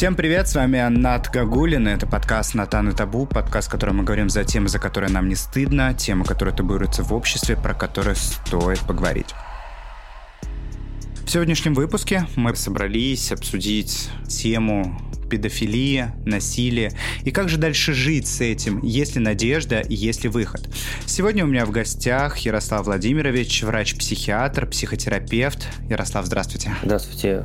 Всем привет, с вами Нат Гагулин, это подкаст «Натан и Табу», подкаст, в котором мы говорим за темы, за которые нам не стыдно, темы, которые табуируются в обществе, про которые стоит поговорить. В сегодняшнем выпуске мы собрались обсудить тему педофилия, насилие и как же дальше жить с этим, есть ли надежда и есть ли выход. Сегодня у меня в гостях Ярослав Владимирович, врач-психиатр, психотерапевт. Ярослав, здравствуйте. Здравствуйте.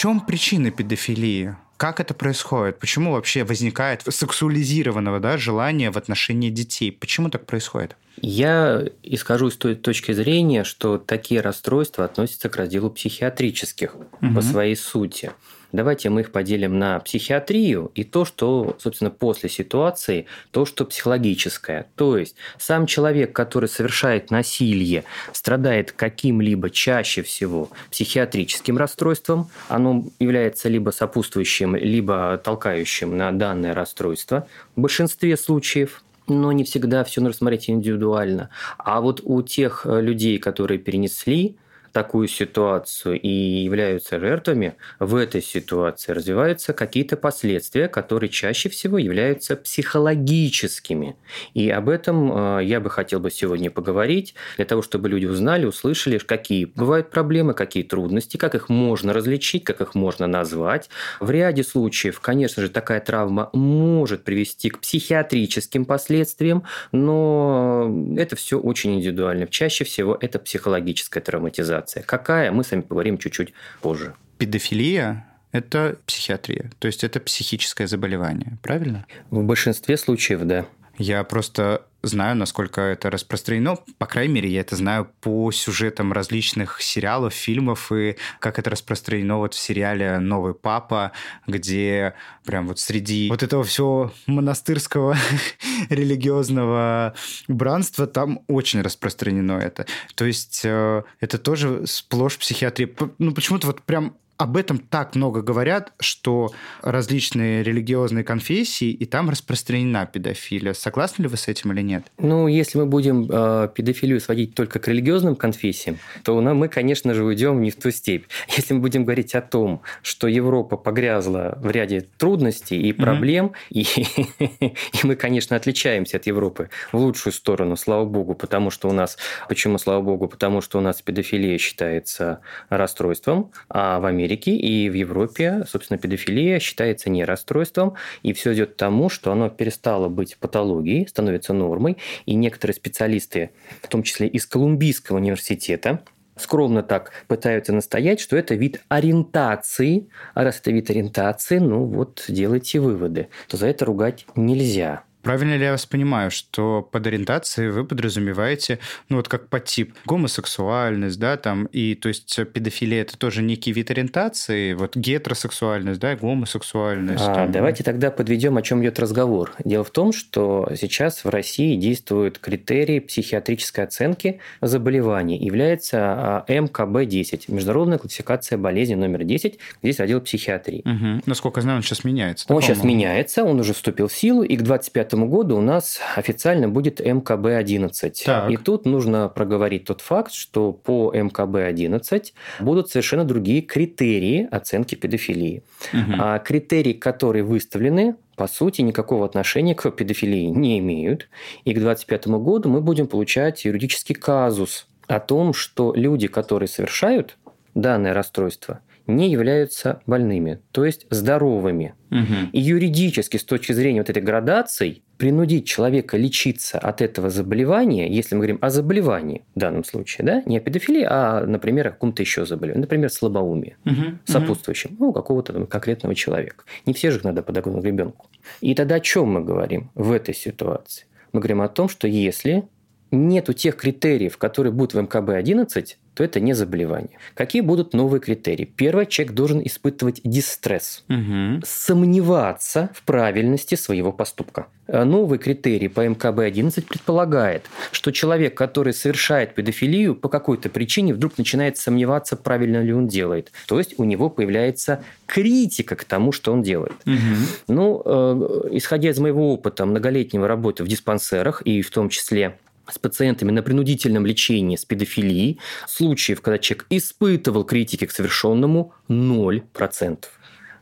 Чем причина педофилии? Как это происходит? Почему вообще возникает сексуализированного да, желания в отношении детей? Почему так происходит? Я исхожу с той точки зрения, что такие расстройства относятся к разделу психиатрических угу. по своей сути. Давайте мы их поделим на психиатрию и то, что, собственно, после ситуации, то, что психологическое. То есть сам человек, который совершает насилие, страдает каким-либо чаще всего психиатрическим расстройством, оно является либо сопутствующим, либо толкающим на данное расстройство. В большинстве случаев но не всегда все нужно смотреть индивидуально. А вот у тех э, людей, которые перенесли такую ситуацию и являются жертвами, в этой ситуации развиваются какие-то последствия, которые чаще всего являются психологическими. И об этом э, я бы хотел бы сегодня поговорить, для того, чтобы люди узнали, услышали, какие бывают проблемы, какие трудности, как их можно различить, как их можно назвать. В ряде случаев, конечно же, такая травма может привести к психиатрическим последствиям, но это все очень индивидуально. Чаще всего это психологическая травматизация психиатризация. Какая, мы с вами поговорим чуть-чуть позже. Педофилия это психиатрия, то есть это психическое заболевание, правильно? В большинстве случаев, да. Я просто знаю, насколько это распространено. По крайней мере, я это знаю по сюжетам различных сериалов, фильмов, и как это распространено вот в сериале «Новый папа», где прям вот среди вот этого всего монастырского религиозного убранства там очень распространено это. То есть э, это тоже сплошь психиатрия. Ну, почему-то вот прям об этом так много говорят, что различные религиозные конфессии, и там распространена педофилия. Согласны ли вы с этим или нет? Ну, если мы будем э, педофилию сводить только к религиозным конфессиям, то ну, мы, конечно же, уйдем не в ту степь. Если мы будем говорить о том, что Европа погрязла в ряде трудностей и проблем, mm-hmm. и, и мы, конечно, отличаемся от Европы в лучшую сторону, слава богу, потому что у нас... Почему, слава богу? Потому что у нас педофилия считается расстройством, а в Америке Америке и в Европе, собственно, педофилия считается не расстройством, и все идет к тому, что оно перестало быть патологией, становится нормой, и некоторые специалисты, в том числе из Колумбийского университета, скромно так пытаются настоять, что это вид ориентации, а раз это вид ориентации, ну вот делайте выводы, то за это ругать нельзя. Правильно ли я вас понимаю, что под ориентацией вы подразумеваете, ну вот как по тип, гомосексуальность, да, там, и то есть педофилия это тоже некий вид ориентации, вот гетеросексуальность, да, гомосексуальность. А, там. Давайте тогда подведем, о чем идет разговор. Дело в том, что сейчас в России действуют критерии психиатрической оценки заболеваний. Является а, МКБ-10, Международная классификация болезней номер 10, здесь отдел психиатрии. Угу. Насколько я знаю, он сейчас меняется. Он сейчас меняется, он уже вступил в силу, и к 25 году у нас официально будет МКБ-11. И тут нужно проговорить тот факт, что по МКБ-11 будут совершенно другие критерии оценки педофилии. Угу. А критерии, которые выставлены, по сути, никакого отношения к педофилии не имеют. И к 2025 году мы будем получать юридический казус о том, что люди, которые совершают данное расстройство, не являются больными, то есть здоровыми. Угу. И юридически, с точки зрения вот этой градации, принудить человека лечиться от этого заболевания, если мы говорим о заболевании в данном случае, да, не о педофилии, а, например, о каком-то еще заболевании, например, слабоумие, угу. сопутствующем, ну, какого-то там конкретного человека. Не все же их надо подогнуть ребенку. И тогда о чем мы говорим в этой ситуации? Мы говорим о том, что если нету тех критериев, которые будут в МКБ-11, то это не заболевание. Какие будут новые критерии? Первое, человек должен испытывать дистресс, угу. сомневаться в правильности своего поступка. А новый критерий по МКБ-11 предполагает, что человек, который совершает педофилию, по какой-то причине вдруг начинает сомневаться, правильно ли он делает. То есть у него появляется критика к тому, что он делает. Угу. Ну, э, исходя из моего опыта многолетнего работы в диспансерах и в том числе с пациентами на принудительном лечении с педофилией, случаев, когда человек испытывал критики к совершенному, 0%.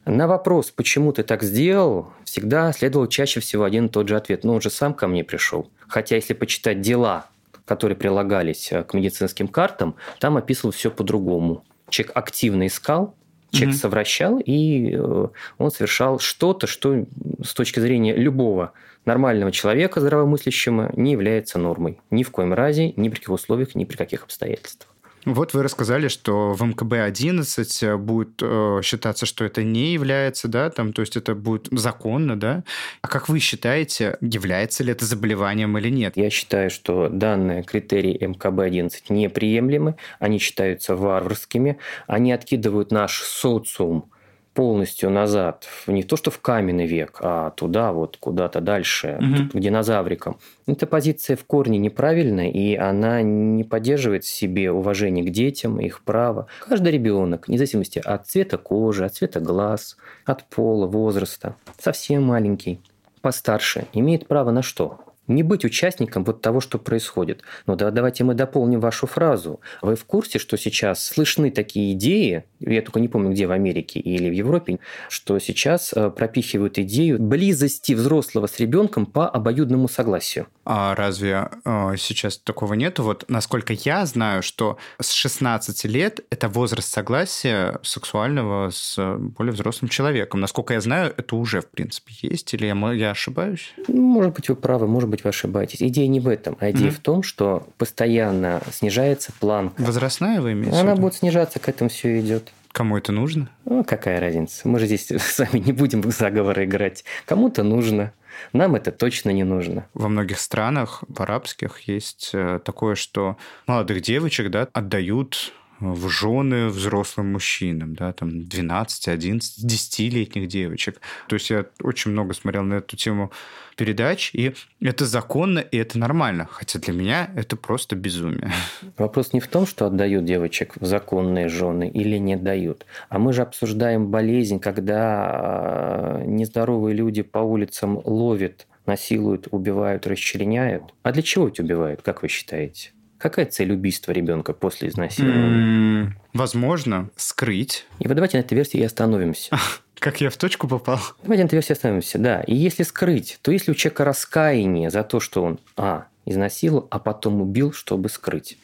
На вопрос, почему ты так сделал, всегда следовал чаще всего один и тот же ответ. Ну, он же сам ко мне пришел. Хотя, если почитать дела, которые прилагались э, к медицинским картам, там описывал все по-другому. Человек активно искал, человек угу. совращал, и э, он совершал что-то, что с точки зрения любого нормального человека, здравомыслящего, не является нормой. Ни в коем разе, ни при каких условиях, ни при каких обстоятельствах. Вот вы рассказали, что в МКБ-11 э, будет э, считаться, что это не является, да, там, то есть это будет законно, да? А как вы считаете, является ли это заболеванием или нет? Я считаю, что данные критерии МКБ-11 неприемлемы, они считаются варварскими, они откидывают наш социум полностью назад, не то что в каменный век, а туда вот куда-то дальше, угу. к динозаврикам. Эта позиция в корне неправильная, и она не поддерживает в себе уважение к детям, их право. Каждый ребенок, вне зависимости от цвета кожи, от цвета глаз, от пола, возраста, совсем маленький, постарше, имеет право на что? Не быть участником вот того, что происходит. Но да, давайте мы дополним вашу фразу. Вы в курсе, что сейчас слышны такие идеи, я только не помню, где в Америке или в Европе, что сейчас э, пропихивают идею близости взрослого с ребенком по обоюдному согласию. А разве э, сейчас такого нету? Вот насколько я знаю, что с 16 лет это возраст согласия сексуального с более взрослым человеком. Насколько я знаю, это уже, в принципе, есть. Или я, я ошибаюсь? Может быть, вы правы, может быть, быть, вы ошибаетесь. Идея не в этом, а идея mm-hmm. в том, что постоянно снижается планка. Возрастная вы имеете? Она будет снижаться, к этому все идет. Кому это нужно? Ну, какая разница? Мы же здесь с вами не будем в заговоры играть. Кому-то нужно. Нам это точно не нужно. Во многих странах, в арабских, есть э, такое, что молодых девочек да, отдают в жены взрослым мужчинам, да, там 12, 11, 10-летних девочек. То есть я очень много смотрел на эту тему передач, и это законно, и это нормально. Хотя для меня это просто безумие. Вопрос не в том, что отдают девочек в законные жены или не дают. А мы же обсуждаем болезнь, когда а, нездоровые люди по улицам ловят насилуют, убивают, расчленяют. А для чего эти убивают, как вы считаете? Какая цель убийства ребенка после изнасилования? Возможно, скрыть. И вот давайте на этой версии и остановимся. Как я в точку попал? Давайте на версии остановимся, да. И если скрыть, то если у человека раскаяние за то, что он, а, изнасиловал, а потом убил, чтобы скрыть.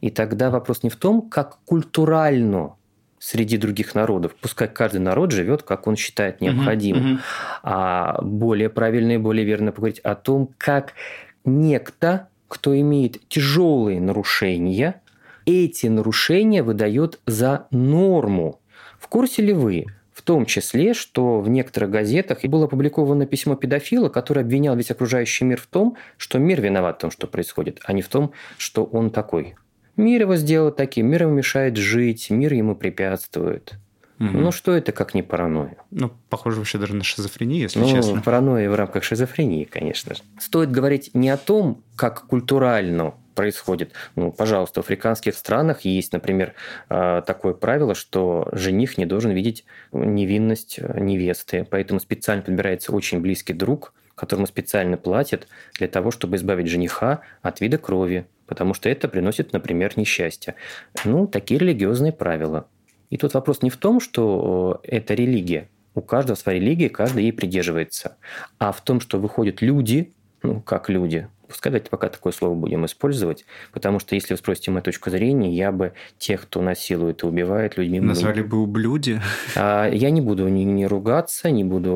И тогда вопрос не в том, как культурально среди других народов. Пускай каждый народ живет, как он считает необходимым. Uh-huh, uh-huh. А более правильно и более верно поговорить о том, как некто кто имеет тяжелые нарушения, эти нарушения выдает за норму. В курсе ли вы, том числе, что в некоторых газетах было опубликовано письмо педофила, который обвинял весь окружающий мир в том, что мир виноват в том, что происходит, а не в том, что он такой. Мир его сделал таким, мир ему мешает жить, мир ему препятствует. Угу. Ну, что это как не паранойя? Ну, похоже вообще даже на шизофрению, если ну, честно. паранойя в рамках шизофрении, конечно же. Стоит говорить не о том, как культурально происходит. Ну, пожалуйста, в африканских странах есть, например, а, такое правило, что жених не должен видеть невинность невесты, поэтому специально подбирается очень близкий друг, которому специально платят для того, чтобы избавить жениха от вида крови, потому что это приносит, например, несчастье. Ну, такие религиозные правила. И тут вопрос не в том, что это религия. У каждого своя религия, каждый ей придерживается. А в том, что выходят люди, ну, как люди, Пускай давайте пока такое слово будем использовать, потому что если вы спросите мою точку зрения, я бы тех, кто насилует и убивает людьми... Назвали бы ублюди? А, я не буду ни, ни ругаться, не буду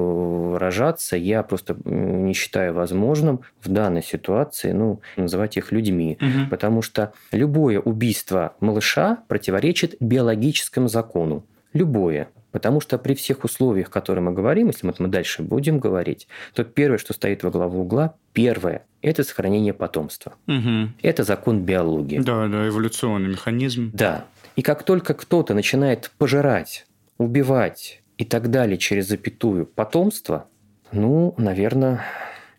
выражаться, я просто не считаю возможным в данной ситуации ну, называть их людьми, угу. потому что любое убийство малыша противоречит биологическому закону. Любое. Потому что при всех условиях, о которых мы говорим, если мы, мы дальше будем говорить, то первое, что стоит во главу угла, первое – это сохранение потомства. Угу. Это закон биологии. Да, да, эволюционный механизм. Да. И как только кто-то начинает пожирать, убивать и так далее через запятую потомство, ну, наверное,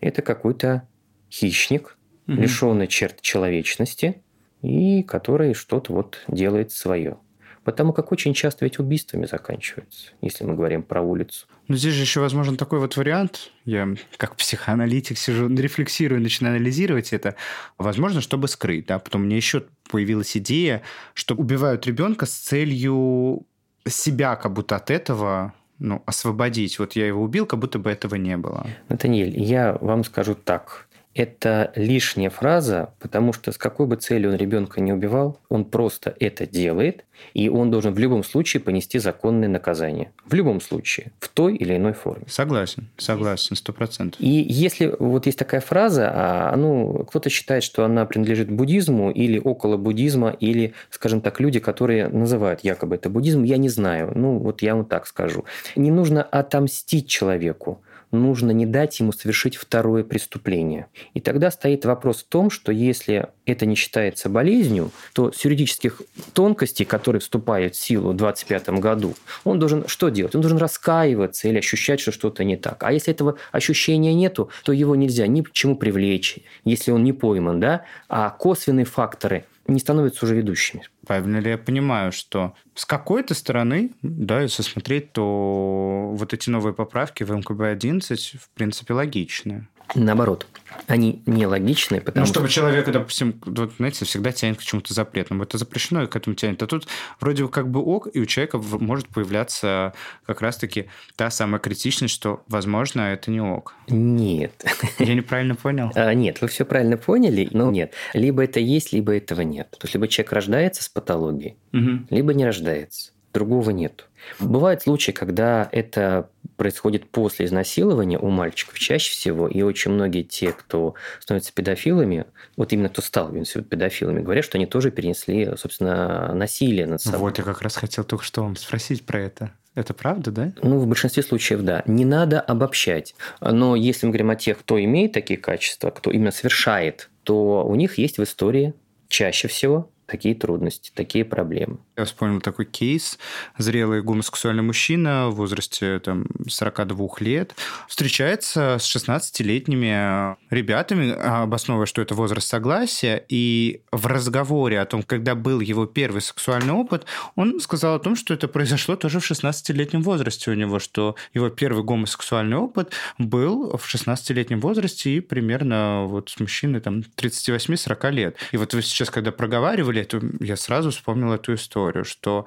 это какой-то хищник, угу. лишенный черт человечности, и который что-то вот делает свое. Потому как очень часто ведь убийствами заканчиваются, если мы говорим про улицу. Но здесь же еще возможен такой вот вариант. Я как психоаналитик сижу, рефлексирую, начинаю анализировать это. Возможно, чтобы скрыть. Да? Потом мне еще появилась идея, что убивают ребенка с целью себя как будто от этого ну, освободить. Вот я его убил, как будто бы этого не было. Натаниэль, я вам скажу так это лишняя фраза, потому что с какой бы целью он ребенка не убивал, он просто это делает, и он должен в любом случае понести законное наказание. В любом случае, в той или иной форме. Согласен, согласен, сто процентов. И если вот есть такая фраза, а, ну, кто-то считает, что она принадлежит буддизму или около буддизма, или, скажем так, люди, которые называют якобы это буддизм, я не знаю. Ну, вот я вам так скажу. Не нужно отомстить человеку нужно не дать ему совершить второе преступление. И тогда стоит вопрос в том, что если это не считается болезнью, то с юридических тонкостей, которые вступают в силу в 2025 году, он должен что делать? Он должен раскаиваться или ощущать, что что-то не так. А если этого ощущения нету, то его нельзя ни к чему привлечь, если он не пойман, да? А косвенные факторы не становятся уже ведущими. Правильно ли я понимаю, что с какой-то стороны, да, если смотреть, то вот эти новые поправки в МКБ-11 в принципе логичны. Наоборот, они нелогичны, потому Ну, чтобы что... человека, допустим, вот, знаете, всегда тянет к чему-то запретному. Это запрещено, и к этому тянет. А тут вроде как бы ок, и у человека может появляться как раз-таки та самая критичность, что, возможно, это не ок. Нет. Я неправильно понял? А, нет, вы все правильно поняли, но нет. Либо это есть, либо этого нет. То есть, либо человек рождается с патологией, угу. либо не рождается. Другого нет. Бывают случаи, когда это происходит после изнасилования у мальчиков чаще всего, и очень многие те, кто становятся педофилами, вот именно кто стал педофилами, говорят, что они тоже перенесли, собственно, насилие над собой. Вот, я как раз хотел только что вам спросить про это. Это правда, да? Ну, в большинстве случаев, да. Не надо обобщать. Но если мы говорим о тех, кто имеет такие качества, кто именно совершает, то у них есть в истории чаще всего такие трудности, такие проблемы. Я вспомнил такой кейс. Зрелый гомосексуальный мужчина в возрасте там, 42 лет встречается с 16-летними ребятами, обосновывая, что это возраст согласия. И в разговоре о том, когда был его первый сексуальный опыт, он сказал о том, что это произошло тоже в 16-летнем возрасте у него, что его первый гомосексуальный опыт был в 16-летнем возрасте и примерно вот с мужчиной там 38-40 лет. И вот вы сейчас, когда проговаривали это, я сразу вспомнил эту историю, что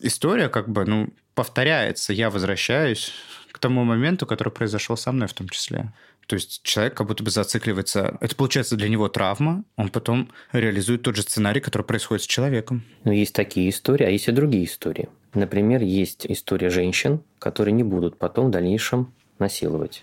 история как бы, ну, повторяется. Я возвращаюсь к тому моменту, который произошел со мной в том числе. То есть человек как будто бы зацикливается. Это получается для него травма, он потом реализует тот же сценарий, который происходит с человеком. Но есть такие истории, а есть и другие истории. Например, есть история женщин, которые не будут потом в дальнейшем насиловать.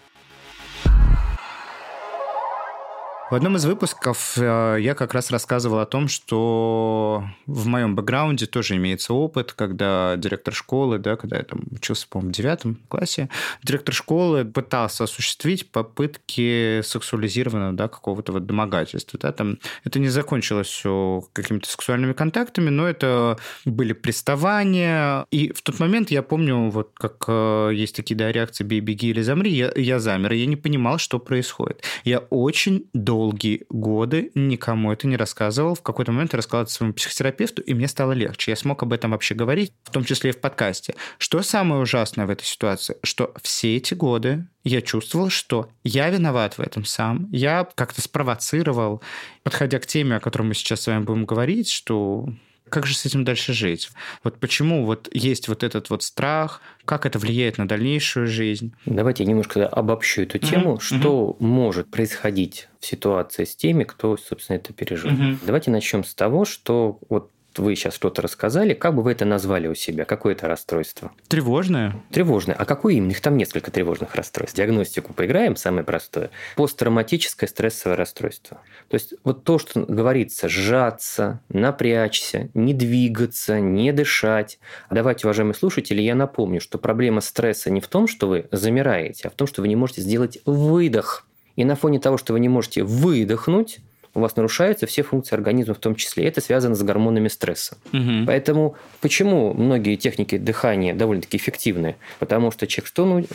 В одном из выпусков э, я как раз рассказывал о том, что в моем бэкграунде тоже имеется опыт, когда директор школы, да, когда я там учился, по-моему, в девятом классе, директор школы пытался осуществить попытки сексуализированного, да, какого-то вот домогательства. Да, там, это не закончилось все какими-то сексуальными контактами, но это были приставания. И в тот момент я помню, вот как э, есть такие да, реакции «бей, беги или замри», я, я замер, и я не понимал, что происходит. Я очень долго долгие годы никому это не рассказывал. В какой-то момент я рассказал это своему психотерапевту, и мне стало легче. Я смог об этом вообще говорить, в том числе и в подкасте. Что самое ужасное в этой ситуации? Что все эти годы я чувствовал, что я виноват в этом сам. Я как-то спровоцировал, подходя к теме, о которой мы сейчас с вами будем говорить, что как же с этим дальше жить? Вот почему вот есть вот этот вот страх, как это влияет на дальнейшую жизнь? Давайте я немножко обобщу эту тему, mm-hmm. что mm-hmm. может происходить в ситуации с теми, кто, собственно, это пережил. Mm-hmm. Давайте начнем с того, что вот вы сейчас что-то рассказали, как бы вы это назвали у себя? Какое это расстройство? Тревожное. Тревожное. А какое именно? Их там несколько тревожных расстройств. Диагностику поиграем, самое простое. Посттравматическое стрессовое расстройство. То есть вот то, что говорится, сжаться, напрячься, не двигаться, не дышать. Давайте, уважаемые слушатели, я напомню, что проблема стресса не в том, что вы замираете, а в том, что вы не можете сделать выдох. И на фоне того, что вы не можете выдохнуть, у вас нарушаются все функции организма в том числе. Это связано с гормонами стресса. Угу. Поэтому почему многие техники дыхания довольно-таки эффективны? Потому что человек что ну,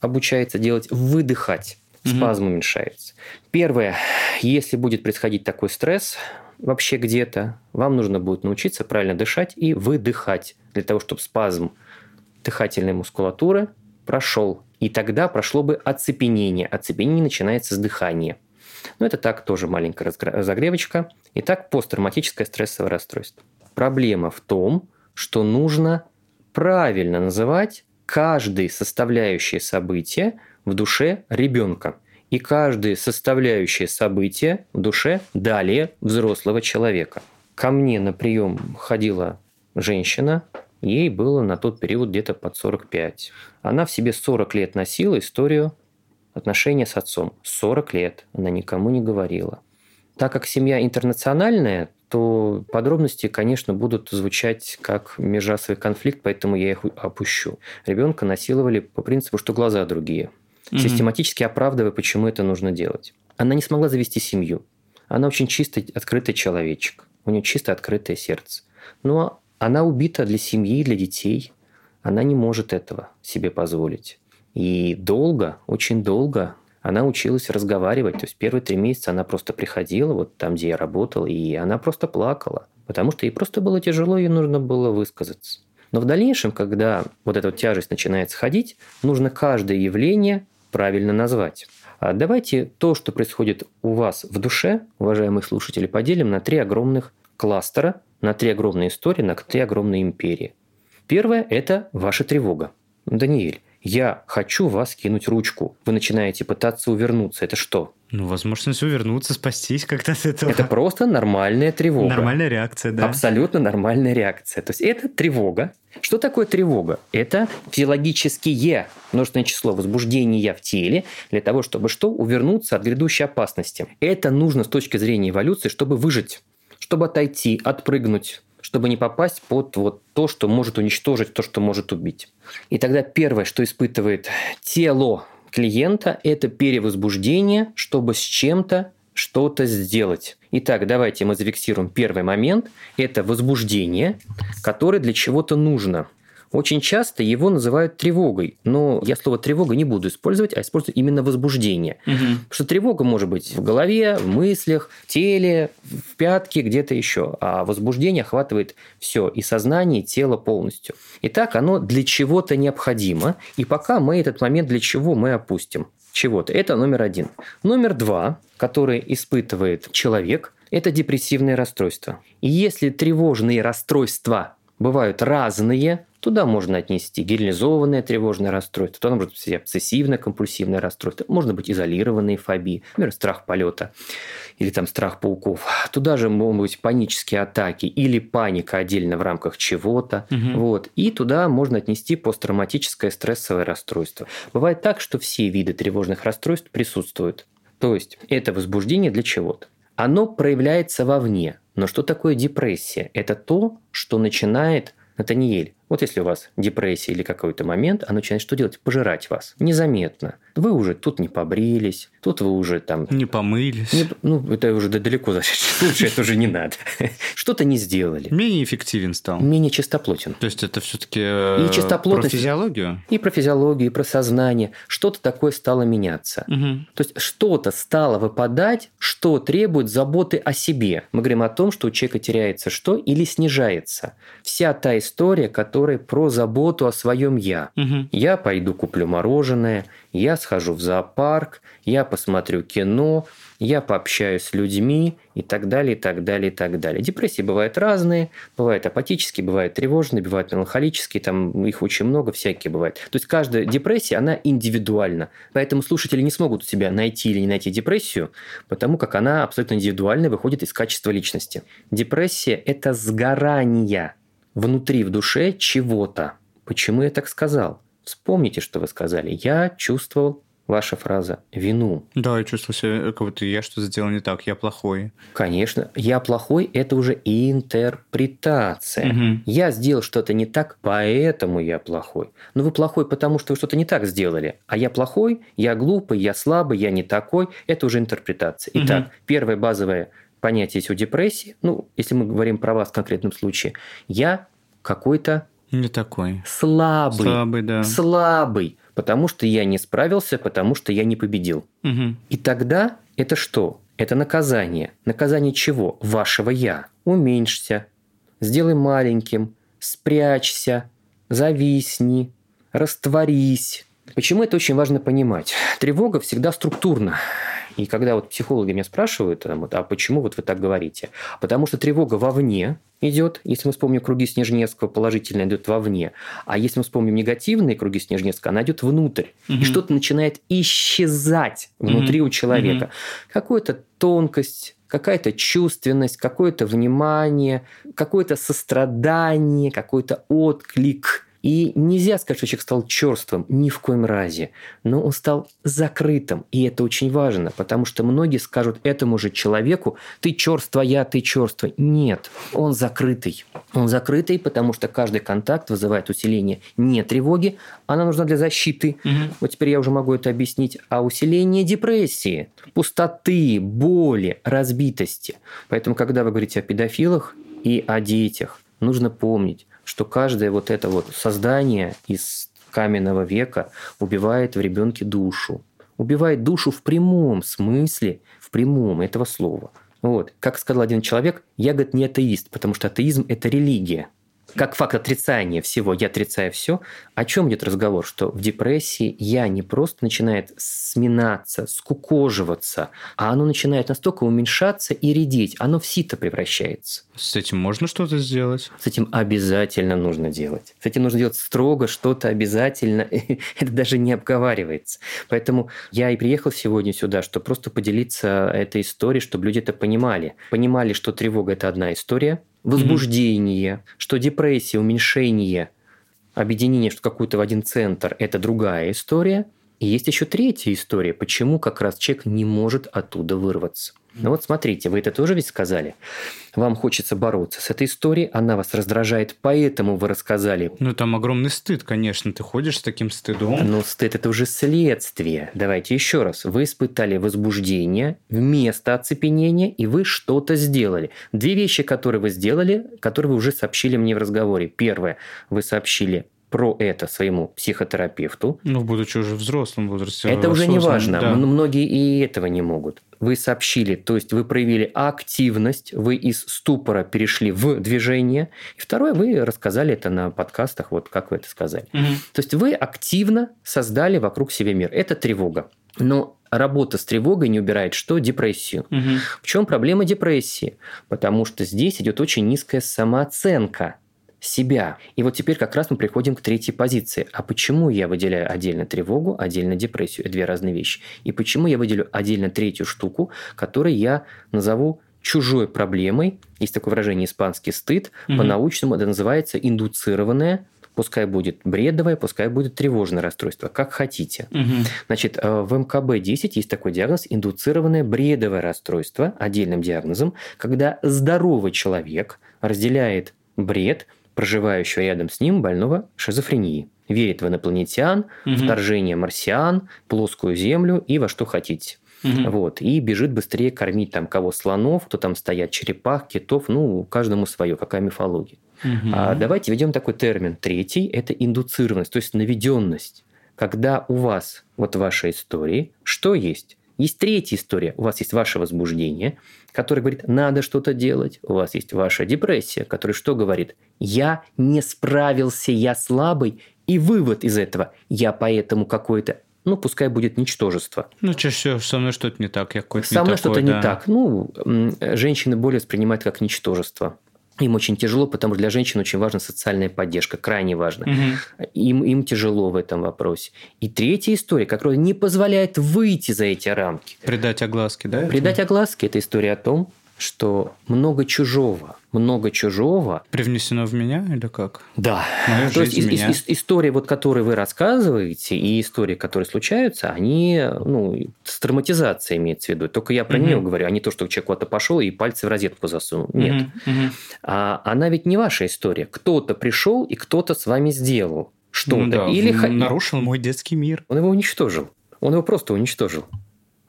обучается делать? Выдыхать. Спазм угу. уменьшается. Первое, если будет происходить такой стресс, вообще где-то, вам нужно будет научиться правильно дышать и выдыхать, для того, чтобы спазм дыхательной мускулатуры прошел. И тогда прошло бы оцепенение. Оцепенение начинается с дыхания. Но это так, тоже маленькая разогревочка. Итак, посттравматическое стрессовое расстройство. Проблема в том, что нужно правильно называть каждое составляющее событие в душе ребенка и каждое составляющее событие в душе далее взрослого человека. Ко мне на прием ходила женщина, ей было на тот период где-то под 45. Она в себе 40 лет носила историю отношения с отцом. 40 лет она никому не говорила. Так как семья интернациональная, то подробности, конечно, будут звучать как межрасовый конфликт, поэтому я их опущу. Ребенка насиловали по принципу, что глаза другие. Угу. Систематически оправдывая, почему это нужно делать. Она не смогла завести семью. Она очень чистый, открытый человечек. У нее чисто открытое сердце. Но она убита для семьи, для детей. Она не может этого себе позволить. И долго, очень долго она училась разговаривать. То есть первые три месяца она просто приходила, вот там, где я работал, и она просто плакала. Потому что ей просто было тяжело, ей нужно было высказаться. Но в дальнейшем, когда вот эта вот тяжесть начинает сходить, нужно каждое явление правильно назвать. А давайте то, что происходит у вас в душе, уважаемые слушатели, поделим на три огромных кластера, на три огромные истории, на три огромные империи. Первое – это ваша тревога. Даниэль, я хочу вас кинуть ручку. Вы начинаете пытаться увернуться. Это что? Ну, возможность увернуться, спастись как-то от этого. Это просто нормальная тревога. Нормальная реакция, да. Абсолютно нормальная реакция. То есть это тревога. Что такое тревога? Это физиологические множественное число возбуждения в теле для того, чтобы что? Увернуться от грядущей опасности. Это нужно с точки зрения эволюции, чтобы выжить, чтобы отойти, отпрыгнуть, чтобы не попасть под вот то, что может уничтожить, то, что может убить. И тогда первое, что испытывает тело клиента, это перевозбуждение, чтобы с чем-то что-то сделать. Итак, давайте мы зафиксируем первый момент. Это возбуждение, которое для чего-то нужно – очень часто его называют тревогой, но я слово тревога не буду использовать, а использую именно возбуждение. Угу. Потому что тревога может быть в голове, в мыслях, в теле, в пятке, где-то еще. А возбуждение охватывает все, и сознание, и тело полностью. Итак, оно для чего-то необходимо, и пока мы этот момент для чего мы опустим чего-то. Это номер один. Номер два, который испытывает человек, это депрессивное расстройство. И если тревожные расстройства бывают разные, Туда можно отнести генерализованное тревожное расстройство, туда может быть обсессивно-компульсивное расстройство, можно быть изолированные фобии, например, страх полета или там страх пауков. Туда же могут быть панические атаки или паника отдельно в рамках чего-то. Угу. Вот. И туда можно отнести посттравматическое стрессовое расстройство. Бывает так, что все виды тревожных расстройств присутствуют. То есть это возбуждение для чего-то. Оно проявляется вовне. Но что такое депрессия? Это то, что начинает Натаниэль, вот если у вас депрессия или какой-то момент, она начинает что делать? Пожирать вас. Незаметно. Вы уже тут не побрились, тут вы уже там... Не помылись. Не, ну, это уже далеко зашедшее. Лучше это уже не надо. Что-то не сделали. Менее эффективен стал. Менее чистоплотен. То есть это все-таки э, и чистоплотность, про физиологию? И про физиологию, и про сознание. Что-то такое стало меняться. Угу. То есть что-то стало выпадать, что требует заботы о себе. Мы говорим о том, что у человека теряется что или снижается. Вся та история, которая про заботу о своем я. Угу. Я пойду куплю мороженое, я схожу в зоопарк, я посмотрю кино, я пообщаюсь с людьми и так далее, и так далее, и так далее. Депрессии бывают разные, бывают апатические, бывают тревожные, бывают меланхолические, там их очень много, всякие бывают. То есть каждая депрессия, она индивидуальна. Поэтому слушатели не смогут у себя найти или не найти депрессию, потому как она абсолютно индивидуально выходит из качества личности. Депрессия – это сгорание внутри, в душе чего-то. Почему я так сказал? Вспомните, что вы сказали. Я чувствовал ваша фраза «вину». Да, я чувствовал себя, как будто я что-то сделал не так, я плохой. Конечно. Я плохой – это уже интерпретация. Угу. Я сделал что-то не так, поэтому я плохой. Но вы плохой, потому что вы что-то не так сделали. А я плохой, я глупый, я слабый, я не такой – это уже интерпретация. Итак, угу. первое базовое понятие есть у депрессии. Ну, если мы говорим про вас в конкретном случае. Я какой-то не такой. Слабый. Слабый, да. Слабый. Потому что я не справился, потому что я не победил. Угу. И тогда это что? Это наказание. Наказание чего? Вашего «я». Уменьшься, сделай маленьким, спрячься, зависни, растворись. Почему это очень важно понимать? Тревога всегда структурна. И когда вот психологи меня спрашивают, а почему вот вы так говорите? Потому что тревога вовне идет, если мы вспомним круги Снежневского, положительно идет вовне. А если мы вспомним негативные круги Снежневского, она идет внутрь. Угу. И что-то начинает исчезать внутри угу. у человека. Угу. Какая-то тонкость, какая-то чувственность, какое-то внимание, какое-то сострадание, какой-то отклик – и нельзя сказать, что человек стал черствым, ни в коем разе. Но он стал закрытым. И это очень важно, потому что многие скажут этому же человеку, ты черствая, ты черствый. Нет, он закрытый. Он закрытый, потому что каждый контакт вызывает усиление не тревоги, она нужна для защиты. Угу. Вот теперь я уже могу это объяснить. А усиление депрессии, пустоты, боли, разбитости. Поэтому, когда вы говорите о педофилах и о детях, нужно помнить, что каждое вот это вот создание из каменного века убивает в ребенке душу. Убивает душу в прямом смысле, в прямом этого слова. Вот. Как сказал один человек, я, говорит, не атеист, потому что атеизм – это религия как факт отрицания всего, я отрицаю все, о чем идет разговор? Что в депрессии я не просто начинает сминаться, скукоживаться, а оно начинает настолько уменьшаться и редеть, оно в сито превращается. С этим можно что-то сделать? С этим обязательно нужно делать. С этим нужно делать строго, что-то обязательно. Это даже не обговаривается. Поэтому я и приехал сегодня сюда, чтобы просто поделиться этой историей, чтобы люди это понимали. Понимали, что тревога – это одна история, возбуждение, mm-hmm. что депрессия, уменьшение, объединение что какую-то в один центр – это другая история. И есть еще третья история, почему как раз человек не может оттуда вырваться. Ну вот смотрите, вы это тоже ведь сказали. Вам хочется бороться с этой историей, она вас раздражает, поэтому вы рассказали. Ну там огромный стыд, конечно, ты ходишь с таким стыдом. Но стыд это уже следствие. Давайте еще раз. Вы испытали возбуждение вместо оцепенения, и вы что-то сделали. Две вещи, которые вы сделали, которые вы уже сообщили мне в разговоре. Первое, вы сообщили про это своему психотерапевту. Ну, будучи уже взрослым возрасте. Это уже не важно. Да. Многие и этого не могут. Вы сообщили, то есть вы проявили активность, вы из ступора перешли в движение. И второе, вы рассказали это на подкастах, вот как вы это сказали. Угу. То есть вы активно создали вокруг себя мир. Это тревога. Но работа с тревогой не убирает что? Депрессию. Угу. В чем проблема депрессии? Потому что здесь идет очень низкая самооценка себя. И вот теперь как раз мы приходим к третьей позиции. А почему я выделяю отдельно тревогу, отдельно депрессию? Это две разные вещи. И почему я выделю отдельно третью штуку, которую я назову чужой проблемой, есть такое выражение испанский стыд, угу. по-научному это называется индуцированное пускай будет бредовое, пускай будет тревожное расстройство, как хотите. Угу. Значит, э, в МКБ-10 есть такой диагноз индуцированное бредовое расстройство, отдельным диагнозом, когда здоровый человек разделяет бред проживающего рядом с ним больного шизофрении. Верит в инопланетян, угу. вторжение марсиан, плоскую землю и во что хотите. Угу. Вот. И бежит быстрее кормить там кого слонов, кто там стоят, черепах, китов, ну, каждому свое, какая мифология. Угу. А давайте введем такой термин. Третий – это индуцированность, то есть наведенность. Когда у вас, вот в вашей истории, что есть? Есть третья история. У вас есть ваше возбуждение, которое говорит, надо что-то делать. У вас есть ваша депрессия, которая что говорит? Я не справился, я слабый. И вывод из этого, я поэтому какой-то ну, пускай будет ничтожество. Ну, чаще всего со мной что-то не так, я какой-то Со мной что-то да. не так. Ну, женщины более воспринимают как ничтожество. Им очень тяжело, потому что для женщин очень важна социальная поддержка, крайне важно. Угу. Им, им тяжело в этом вопросе. И третья история, которая не позволяет выйти за эти рамки. Придать огласки, да? Придать огласки – это история о том, что много чужого, много чужого... Привнесено в меня или как? Да. Моя То есть меня. Ис- истории, вот, которые вы рассказываете, и истории, которые случаются, они, ну, с травматизацией имеется в виду. Только я про угу. нее говорю, а не то, что человек куда-то пошел и пальцы в розетку засунул. Нет. Угу. А она ведь не ваша история. Кто-то пришел и кто-то с вами сделал что-то. Ну, да, или нарушил мой детский мир. Он его уничтожил. Он его просто уничтожил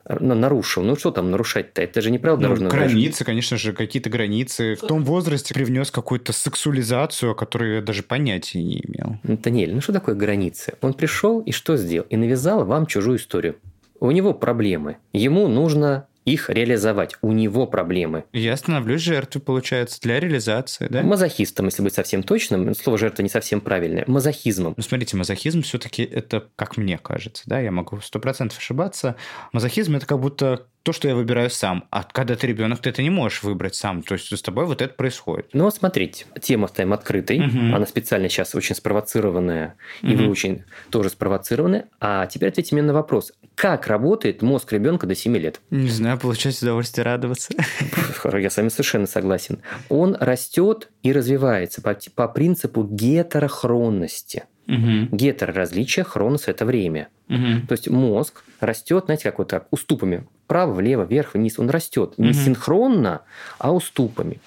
нарушил. Ну, что там нарушать-то? Это же не правило ну, дорожного Границы, движения. конечно же, какие-то границы. В том возрасте привнес какую-то сексуализацию, о которой я даже понятия не имел. Даниэль, ну что такое границы? Он пришел и что сделал? И навязал вам чужую историю. У него проблемы. Ему нужно их реализовать. У него проблемы. Я становлюсь жертвой, получается, для реализации, да? Мазохистом, если быть совсем точным. Слово жертва не совсем правильное. Мазохизмом. Ну, смотрите, мазохизм все-таки это, как мне кажется, да, я могу сто процентов ошибаться. Мазохизм это как будто то, что я выбираю сам. А когда ты ребенок, ты это не можешь выбрать сам. То есть с тобой вот это происходит. Ну, вот смотрите, тема оставим открытой. Угу. Она специально сейчас очень спровоцированная, угу. и вы очень тоже спровоцированы. А теперь ответьте мне на вопрос. Как работает мозг ребенка до 7 лет? Не знаю, получать удовольствие радоваться. Я с вами совершенно согласен. Он растет и развивается по, по принципу гетерохронности. Угу. Гетероразличие, хронос – это время. Угу. То есть мозг растет, знаете, как вот так, уступами. Вправо, влево, вверх, вниз. Он растет не угу. синхронно, а уступами.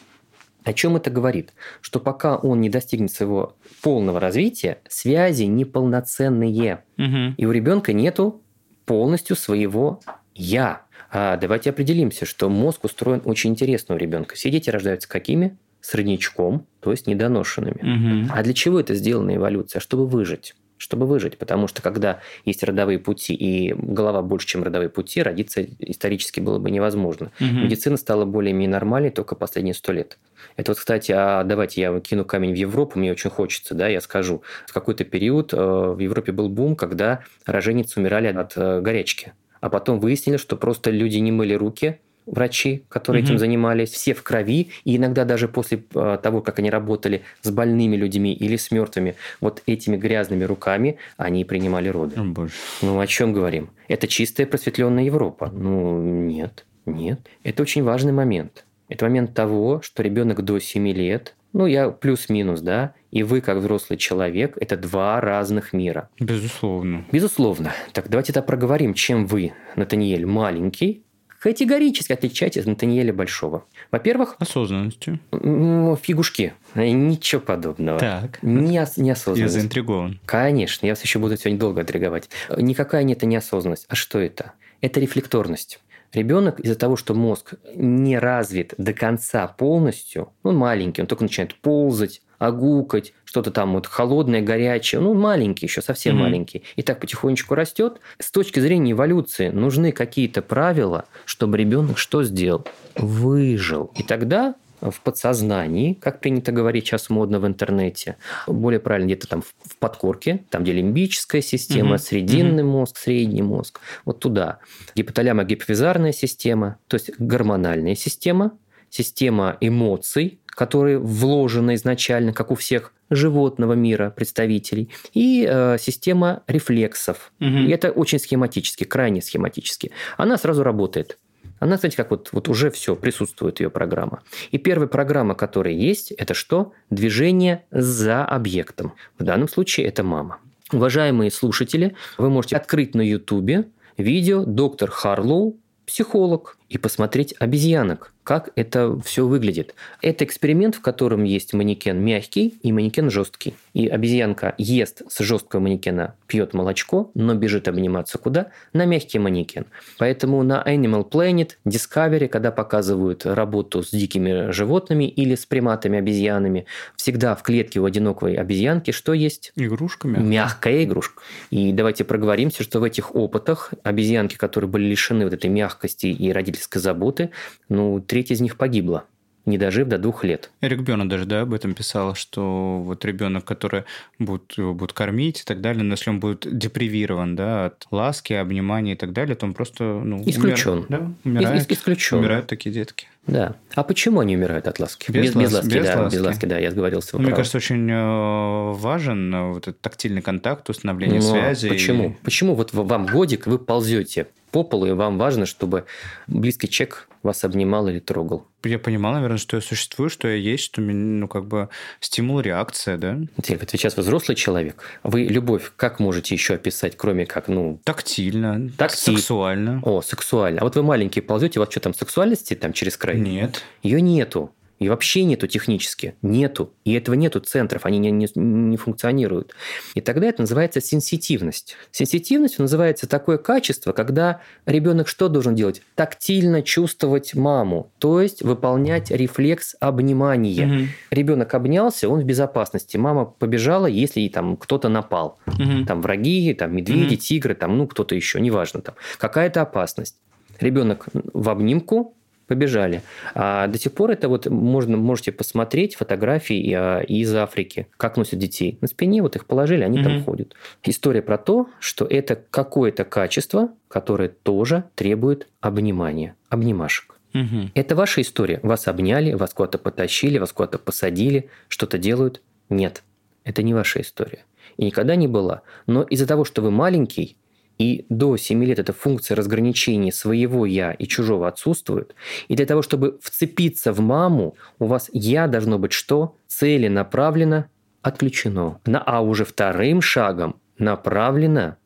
О чем это говорит? Что пока он не достигнет своего полного развития, связи неполноценные. Угу. И у ребенка нету полностью своего я. А давайте определимся, что мозг устроен очень интересно у ребенка. Все дети рождаются какими? Среднячком, то есть недоношенными. Угу. А для чего это сделана эволюция? Чтобы выжить чтобы выжить. Потому что когда есть родовые пути и голова больше, чем родовые пути, родиться исторически было бы невозможно. Угу. Медицина стала более-менее нормальной только последние сто лет. Это вот, кстати, а давайте я кину камень в Европу, мне очень хочется, да, я скажу. В какой-то период э, в Европе был бум, когда роженицы умирали от э, горячки. А потом выяснили, что просто люди не мыли руки, врачи, которые угу. этим занимались, все в крови, и иногда даже после э, того, как они работали с больными людьми или с мертвыми, вот этими грязными руками они принимали роды. О, боже. Ну, о чем говорим? Это чистая просветленная Европа? Ну, нет, нет. Это очень важный момент. Это момент того, что ребенок до 7 лет, ну, я плюс-минус, да, и вы, как взрослый человек, это два разных мира. Безусловно. Безусловно. Так давайте это проговорим, чем вы, Натаниэль, маленький, категорически отличаетесь от Натаниэля Большого. Во-первых... Осознанностью. Фигушки. Ничего подобного. Так. Не, неосознанность. Я заинтригован. Конечно. Я вас еще буду сегодня долго интриговать. Никакая не это неосознанность. А что это? Это рефлекторность. Ребенок из-за того, что мозг не развит до конца полностью, он маленький, он только начинает ползать, огукать, что-то там вот холодное, горячее, ну, маленький еще, совсем mm-hmm. маленький, и так потихонечку растет. С точки зрения эволюции нужны какие-то правила, чтобы ребенок что сделал? Выжил. И тогда в подсознании, как принято говорить сейчас модно в интернете, более правильно где-то там в подкорке, там где лимбическая система, угу. срединный угу. мозг, средний мозг, вот туда. Гипоталямо-гипофизарная система, то есть гормональная система, система эмоций, которые вложены изначально, как у всех животного мира представителей, и э, система рефлексов. Угу. И это очень схематически, крайне схематически. Она сразу работает. Она, кстати, как вот, вот уже все, присутствует ее программа. И первая программа, которая есть, это что? Движение за объектом. В данном случае это мама. Уважаемые слушатели, вы можете открыть на YouTube видео «Доктор Харлоу. Психолог» и посмотреть обезьянок, как это все выглядит. Это эксперимент, в котором есть манекен мягкий и манекен жесткий. И обезьянка ест с жесткого манекена, пьет молочко, но бежит обниматься куда? На мягкий манекен. Поэтому на Animal Planet, Discovery, когда показывают работу с дикими животными или с приматами, обезьянами, всегда в клетке у одинокой обезьянки что есть? Игрушка мягкая. Мягкая игрушка. И давайте проговоримся, что в этих опытах обезьянки, которые были лишены вот этой мягкости и родили родительской заботы, ну, треть из них погибла не дожив до двух лет. Эрик Бёрна даже да, об этом писал, что вот ребенок, который будет, его будут кормить и так далее, но если он будет депривирован да, от ласки, обнимания и так далее, то он просто ну, исключен. Умер, да, умирает, Ис- исключен. Умирают такие детки. Да. А почему они умирают от ласки? Без, без, без ласки, без да, ласки. без ласки, да, я сговорился. Ну, мне кажется, очень э, важен э, вот этот тактильный контакт, установление но связи. Почему? И... Почему вот вам годик, вы ползете по полу, и вам важно, чтобы близкий человек вас обнимал или трогал. Я понимал, наверное, что я существую, что я есть, что меня, ну, как бы стимул, реакция, да? Теперь, вот сейчас вы взрослый человек. Вы любовь как можете еще описать, кроме как, ну... Тактильно, Такти... сексуально. О, сексуально. А вот вы маленькие ползете, у вас что там, сексуальности там через край? Нет. Ее нету. И вообще нету технически. Нету. И этого нету центров, они не, не, не функционируют. И тогда это называется сенситивность. Сенситивность называется такое качество, когда ребенок что должен делать? Тактильно чувствовать маму, то есть выполнять рефлекс обнимания. Угу. Ребенок обнялся, он в безопасности. Мама побежала, если там кто-то напал. Угу. Там враги, там медведи, угу. тигры, там, ну, кто-то еще, неважно. Там. Какая-то опасность. Ребенок в обнимку, побежали. А до сих пор это вот можно, можете посмотреть фотографии а, из Африки, как носят детей. На спине вот их положили, они mm-hmm. там ходят. История про то, что это какое-то качество, которое тоже требует обнимания, обнимашек. Угу. Это ваша история. Вас обняли, вас куда-то потащили, вас куда-то посадили, что-то делают. Нет, это не ваша история. И никогда не была. Но из-за того, что вы маленький, и до 7 лет эта функция разграничения своего «я» и чужого отсутствует. И для того, чтобы вцепиться в маму, у вас «я» должно быть что? Целенаправленно отключено. На, а уже вторым шагом направлено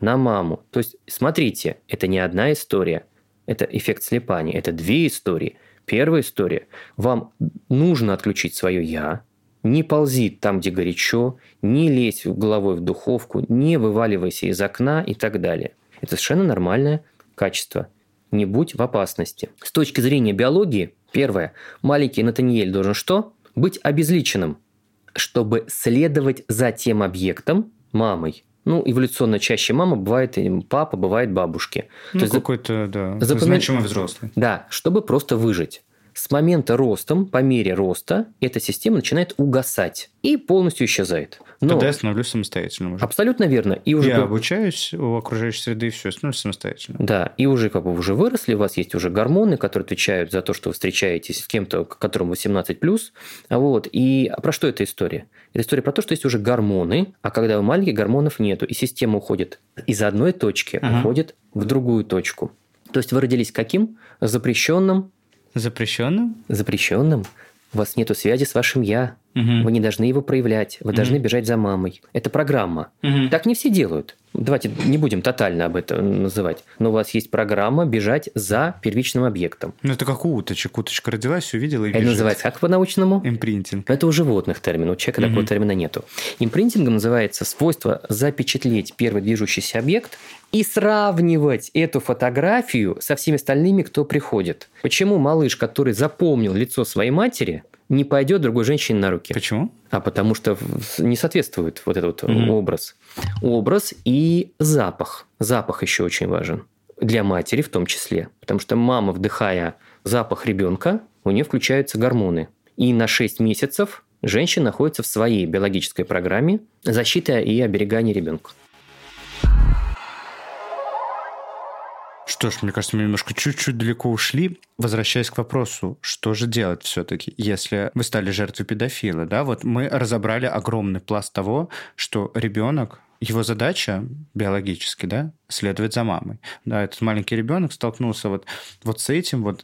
на маму. То есть, смотрите, это не одна история, это эффект слепания, это две истории. Первая история. Вам нужно отключить свое «я», не ползи там, где горячо, не лезь головой в духовку, не вываливайся из окна и так далее. Это совершенно нормальное качество. Не будь в опасности. С точки зрения биологии, первое, маленький Натаниэль должен что? Быть обезличенным, чтобы следовать за тем объектом, мамой, ну, эволюционно чаще мама, бывает папа, бывает бабушки. Ну, То какой-то, да, запомин... значимый взрослый. Да, чтобы просто выжить с момента ростом, по мере роста, эта система начинает угасать и полностью исчезает. Но... Тогда я становлюсь самостоятельным уже. Абсолютно верно. И уже я обучаюсь у окружающей среды, и все, становлюсь самостоятельным. Да, и уже как бы уже выросли, у вас есть уже гормоны, которые отвечают за то, что вы встречаетесь с кем-то, которому 18+. Вот. И а про что эта история? Это история про то, что есть уже гормоны, а когда вы маленький, гормонов нету, и система уходит из одной точки, ага. уходит в другую точку. То есть вы родились каким? Запрещенным, Запрещенным? Запрещенным. У вас нет связи с вашим «я». Угу. Вы не должны его проявлять. Вы угу. должны бежать за мамой. Это программа. Угу. Так не все делают. Давайте не будем тотально об этом называть. Но у вас есть программа бежать за первичным объектом. Ну, это как у уточек. Уточка родилась, увидела и бежит. Это называется как по-научному? Импринтинг. Это у животных термин. У человека угу. такого термина нету. Импринтингом называется свойство запечатлеть первый движущийся объект и сравнивать эту фотографию со всеми остальными, кто приходит. Почему малыш, который запомнил лицо своей матери, не пойдет другой женщине на руки? Почему? А потому что не соответствует вот этот вот mm-hmm. образ. Образ и запах. Запах еще очень важен. Для матери в том числе. Потому что мама, вдыхая запах ребенка, у нее включаются гормоны. И на 6 месяцев женщина находится в своей биологической программе защиты и оберегания ребенка. Что ж, мне кажется, мы немножко чуть-чуть далеко ушли. Возвращаясь к вопросу, что же делать все-таки, если вы стали жертвой педофила, да? Вот мы разобрали огромный пласт того, что ребенок его задача биологически, да, следовать за мамой. Да, этот маленький ребенок столкнулся вот, вот с этим, вот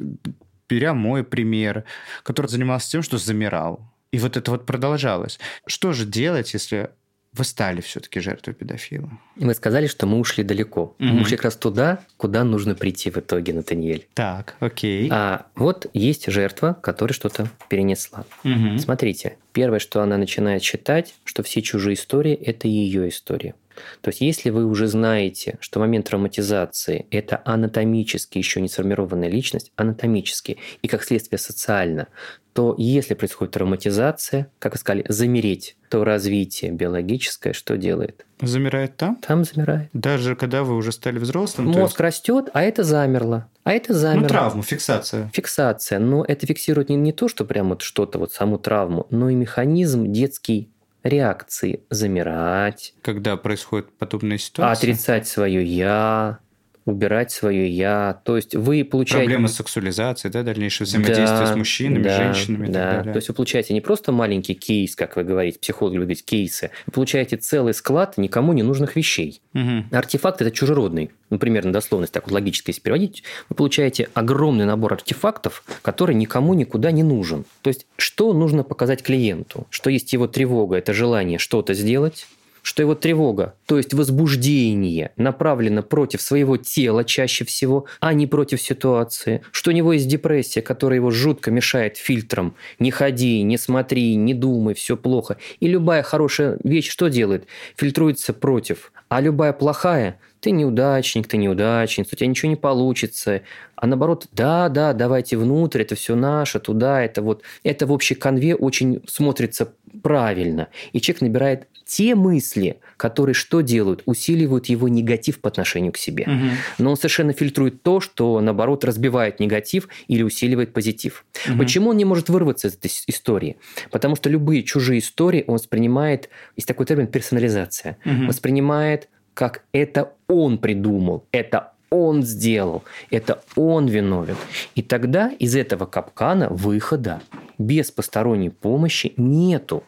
беря мой пример, который занимался тем, что замирал. И вот это вот продолжалось. Что же делать, если вы стали все-таки жертвой педофила. Мы сказали, что мы ушли далеко. Угу. Мы ушли как раз туда, куда нужно прийти в итоге, Натаниэль. Так, окей. А вот есть жертва, которая что-то перенесла. Угу. Смотрите, первое, что она начинает считать, что все чужие истории – это ее история. То есть, если вы уже знаете, что момент травматизации – это анатомически еще не сформированная личность, анатомически, и как следствие социально, то если происходит травматизация, как вы сказали, замереть, то развитие биологическое что делает? Замирает там? Там замирает. Даже когда вы уже стали взрослым? Мозг есть... растет, а это замерло. А это замерло. Ну, травму, фиксация. Фиксация. Но это фиксирует не, не то, что прям вот что-то, вот саму травму, но и механизм детский реакции замирать. Когда происходит подобная ситуация? Отрицать свое «я», убирать свое «я». То есть вы получаете... Проблемы с сексуализацией, да, дальнейшее взаимодействие да, с мужчинами, да, женщинами да. и так далее. То есть вы получаете не просто маленький кейс, как вы говорите, психологи любят говорить кейсы, вы получаете целый склад никому не нужных вещей. Угу. Артефакт – это чужеродный. Ну, примерно дословность, так вот логически если переводить, вы получаете огромный набор артефактов, который никому никуда не нужен. То есть, что нужно показать клиенту? Что есть его тревога, это желание что-то сделать, что его тревога, то есть возбуждение, направлено против своего тела чаще всего, а не против ситуации, что у него есть депрессия, которая его жутко мешает фильтрам. Не ходи, не смотри, не думай, все плохо. И любая хорошая вещь что делает? Фильтруется против. А любая плохая ты неудачник, ты неудачница, у тебя ничего не получится. А наоборот, да, да, давайте внутрь, это все наше, туда, это вот, это в общей конве очень смотрится правильно. И человек набирает те мысли, которые что делают? Усиливают его негатив по отношению к себе. Угу. Но он совершенно фильтрует то, что, наоборот, разбивает негатив или усиливает позитив. Угу. Почему он не может вырваться из этой истории? Потому что любые чужие истории он воспринимает, есть такой термин персонализация, угу. воспринимает как это он придумал, это он сделал, это он виновен. И тогда из этого капкана выхода без посторонней помощи нету.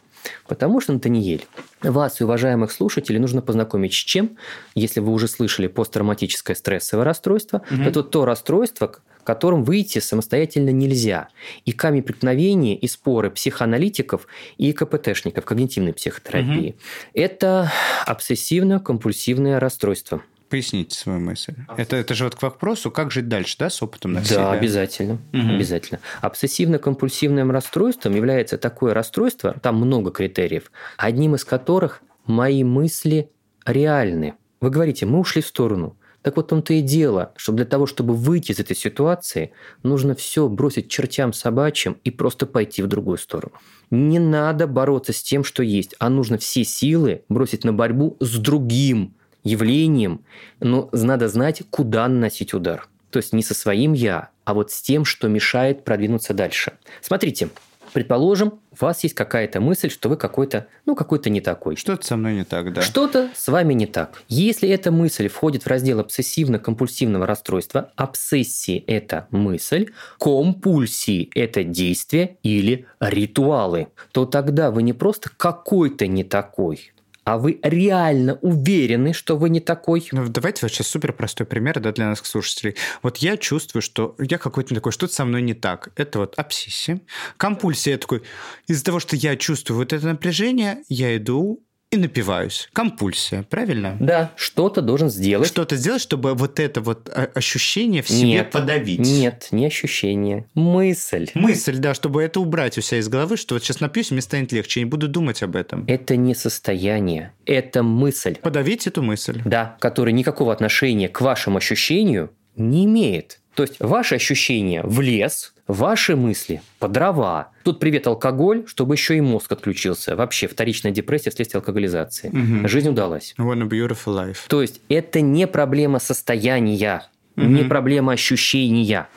Потому что, Натаниэль, вас и уважаемых слушателей нужно познакомить с чем, если вы уже слышали посттравматическое стрессовое расстройство, угу. это то расстройство, которым выйти самостоятельно нельзя. И камень преткновения и споры психоаналитиков и КПТшников, когнитивной психотерапии, угу. это обсессивно-компульсивное расстройство. Поясните свою мысль. Это, это же вот к вопросу, как жить дальше, да, с опытом насилия? Да, обязательно. Угу. обязательно. Обсессивно-компульсивным расстройством является такое расстройство, там много критериев, одним из которых мои мысли реальны. Вы говорите, мы ушли в сторону. Так вот, том-то и дело, что для того, чтобы выйти из этой ситуации, нужно все бросить чертям собачьим и просто пойти в другую сторону. Не надо бороться с тем, что есть, а нужно все силы бросить на борьбу с другим явлением, но надо знать, куда наносить удар. То есть не со своим «я», а вот с тем, что мешает продвинуться дальше. Смотрите, предположим, у вас есть какая-то мысль, что вы какой-то, ну, какой-то не такой. Что-то со мной не так, да. Что-то с вами не так. Если эта мысль входит в раздел обсессивно-компульсивного расстройства, обсессии – это мысль, компульсии – это действие или ритуалы, то тогда вы не просто какой-то не такой, а вы реально уверены, что вы не такой? Ну, давайте вот сейчас супер простой пример да, для наших слушателей. Вот я чувствую, что я какой-то такой, что-то со мной не так. Это вот обсессия. Компульсия такой, из-за того, что я чувствую вот это напряжение, я иду и напиваюсь. Компульсия, правильно? Да, что-то должен сделать. Что-то сделать, чтобы вот это вот а, ощущение в себе нет, подавить. Нет, не ощущение. Мысль. Мысль, да, чтобы это убрать у себя из головы, что вот сейчас напьюсь, мне станет легче, я не буду думать об этом. Это не состояние, это мысль. Подавить эту мысль. Да, которая никакого отношения к вашему ощущению не имеет. То есть ваши ощущения в лес, ваши мысли по дрова. Тут привет алкоголь, чтобы еще и мозг отключился. Вообще вторичная депрессия вследствие алкоголизации. Угу. Жизнь удалась. What a beautiful life. То есть это не проблема состояния, угу. не проблема ощущения.